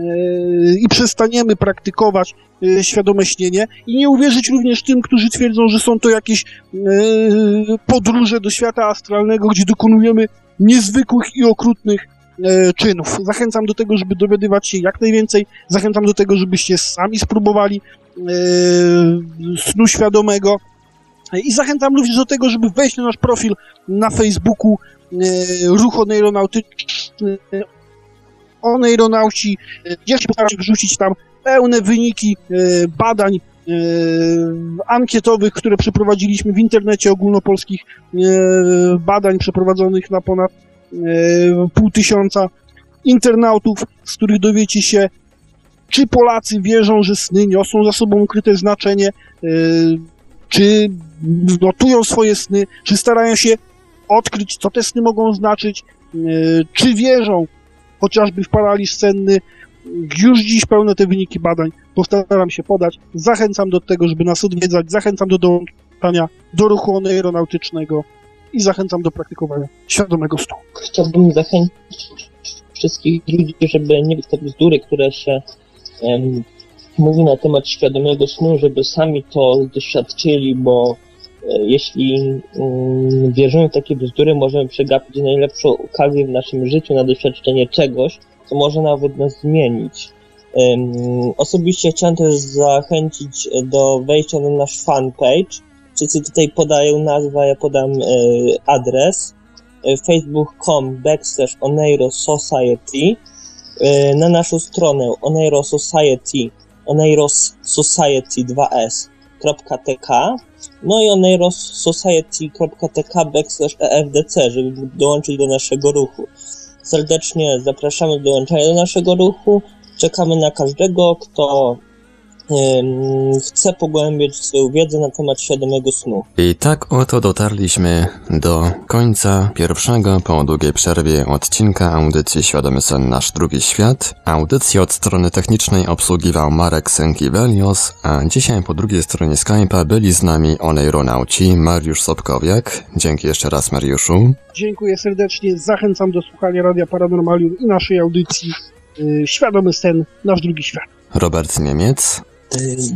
i przestaniemy praktykować e, świadome śnienie i nie uwierzyć również tym, którzy twierdzą, że są to jakieś podróże do świata astralnego, gdzie dokonujemy niezwykłych i okrutnych czynów. Zachęcam do tego, żeby dowiadywać się jak najwięcej. Zachęcam do tego, żebyście sami spróbowali e, snu świadomego. E, I zachęcam również do tego, żeby wejść na nasz profil na Facebooku e, Ruch Oneironautyczny Oneironauci. E, Ja się wrzucić tam pełne wyniki e, badań e, ankietowych, które przeprowadziliśmy w internecie ogólnopolskich e, badań przeprowadzonych na ponad e, pół tysiąca internautów, z których dowiecie się czy Polacy wierzą, że sny niosą za sobą ukryte znaczenie, yy, czy notują swoje sny, czy starają się odkryć, co te sny mogą znaczyć, yy, czy wierzą chociażby w paraliż senny. Już dziś pełne te wyniki badań postaram się podać. Zachęcam do tego, żeby nas odwiedzać, zachęcam do dołączania do ruchu oneironautycznego i zachęcam do praktykowania świadomego snu. Chciałbym zachęcić wszystkich ludzi, żeby nie te bzdury, które się em, mówi na temat świadomego snu, żeby sami to doświadczyli, bo e, jeśli mm, wierzymy w takie bzdury, możemy przegapić najlepszą okazję w naszym życiu na doświadczenie czegoś, co może nawet nas zmienić. Em, osobiście chciałem też zachęcić do wejścia na nasz fanpage. Wszyscy tutaj podają nazwę, ja podam e, adres e, facebook.com backslash Oneiro Society e, na naszą stronę Oneiro Society Oneiros Society 2s.tk no i oneirosociety.tk backslash EFDC, żeby dołączyć do naszego ruchu. Serdecznie zapraszamy do dołączenia do naszego ruchu. Czekamy na każdego, kto chce pogłębiać swoją wiedzę na temat świadomego snu. I tak oto dotarliśmy do końca pierwszego po długiej przerwie odcinka audycji Świadomy Sen Nasz Drugi Świat. Audycję od strony technicznej obsługiwał Marek Sękiewelios, a dzisiaj po drugiej stronie Skype'a byli z nami oneironauci Mariusz Sobkowiak. Dzięki jeszcze raz Mariuszu. Dziękuję serdecznie, zachęcam do słuchania Radia Paranormalium i naszej audycji yy, Świadomy Sen, Nasz Drugi Świat. Robert Niemiec, Y,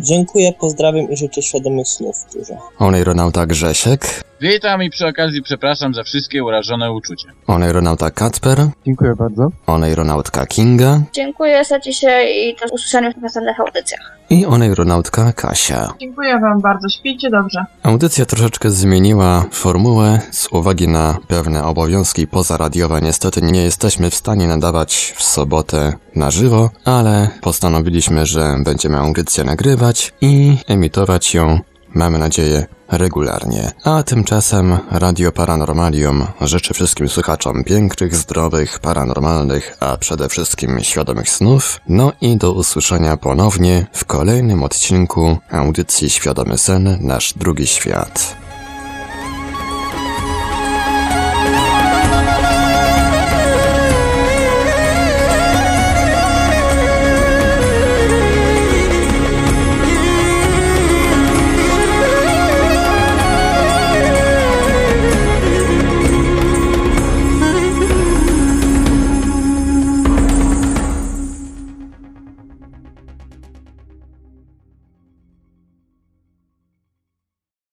Dziękuję, pozdrawiam i życzę świadomych snów dużo. oneironauta Grzesiek, Witam i przy okazji przepraszam za wszystkie urażone uczucia. oneironauta Kacper, Dziękuję bardzo. oneironautka Kinga Dziękuję za dzisiaj i do usłyszenia w następnych audycjach. I oneironautka Kasia. Dziękuję wam bardzo, śpijcie dobrze. Audycja troszeczkę zmieniła formułę z uwagi na pewne obowiązki pozaradiowe. Niestety nie jesteśmy w stanie nadawać w sobotę na żywo, ale postanowiliśmy, że będziemy audycję nagrywać i emitować ją, mamy nadzieję, regularnie. A tymczasem Radio Paranormalium życzy wszystkim słuchaczom pięknych, zdrowych, paranormalnych, a przede wszystkim świadomych snów. No i do usłyszenia ponownie w kolejnym odcinku audycji Świadomy Sen Nasz Drugi Świat.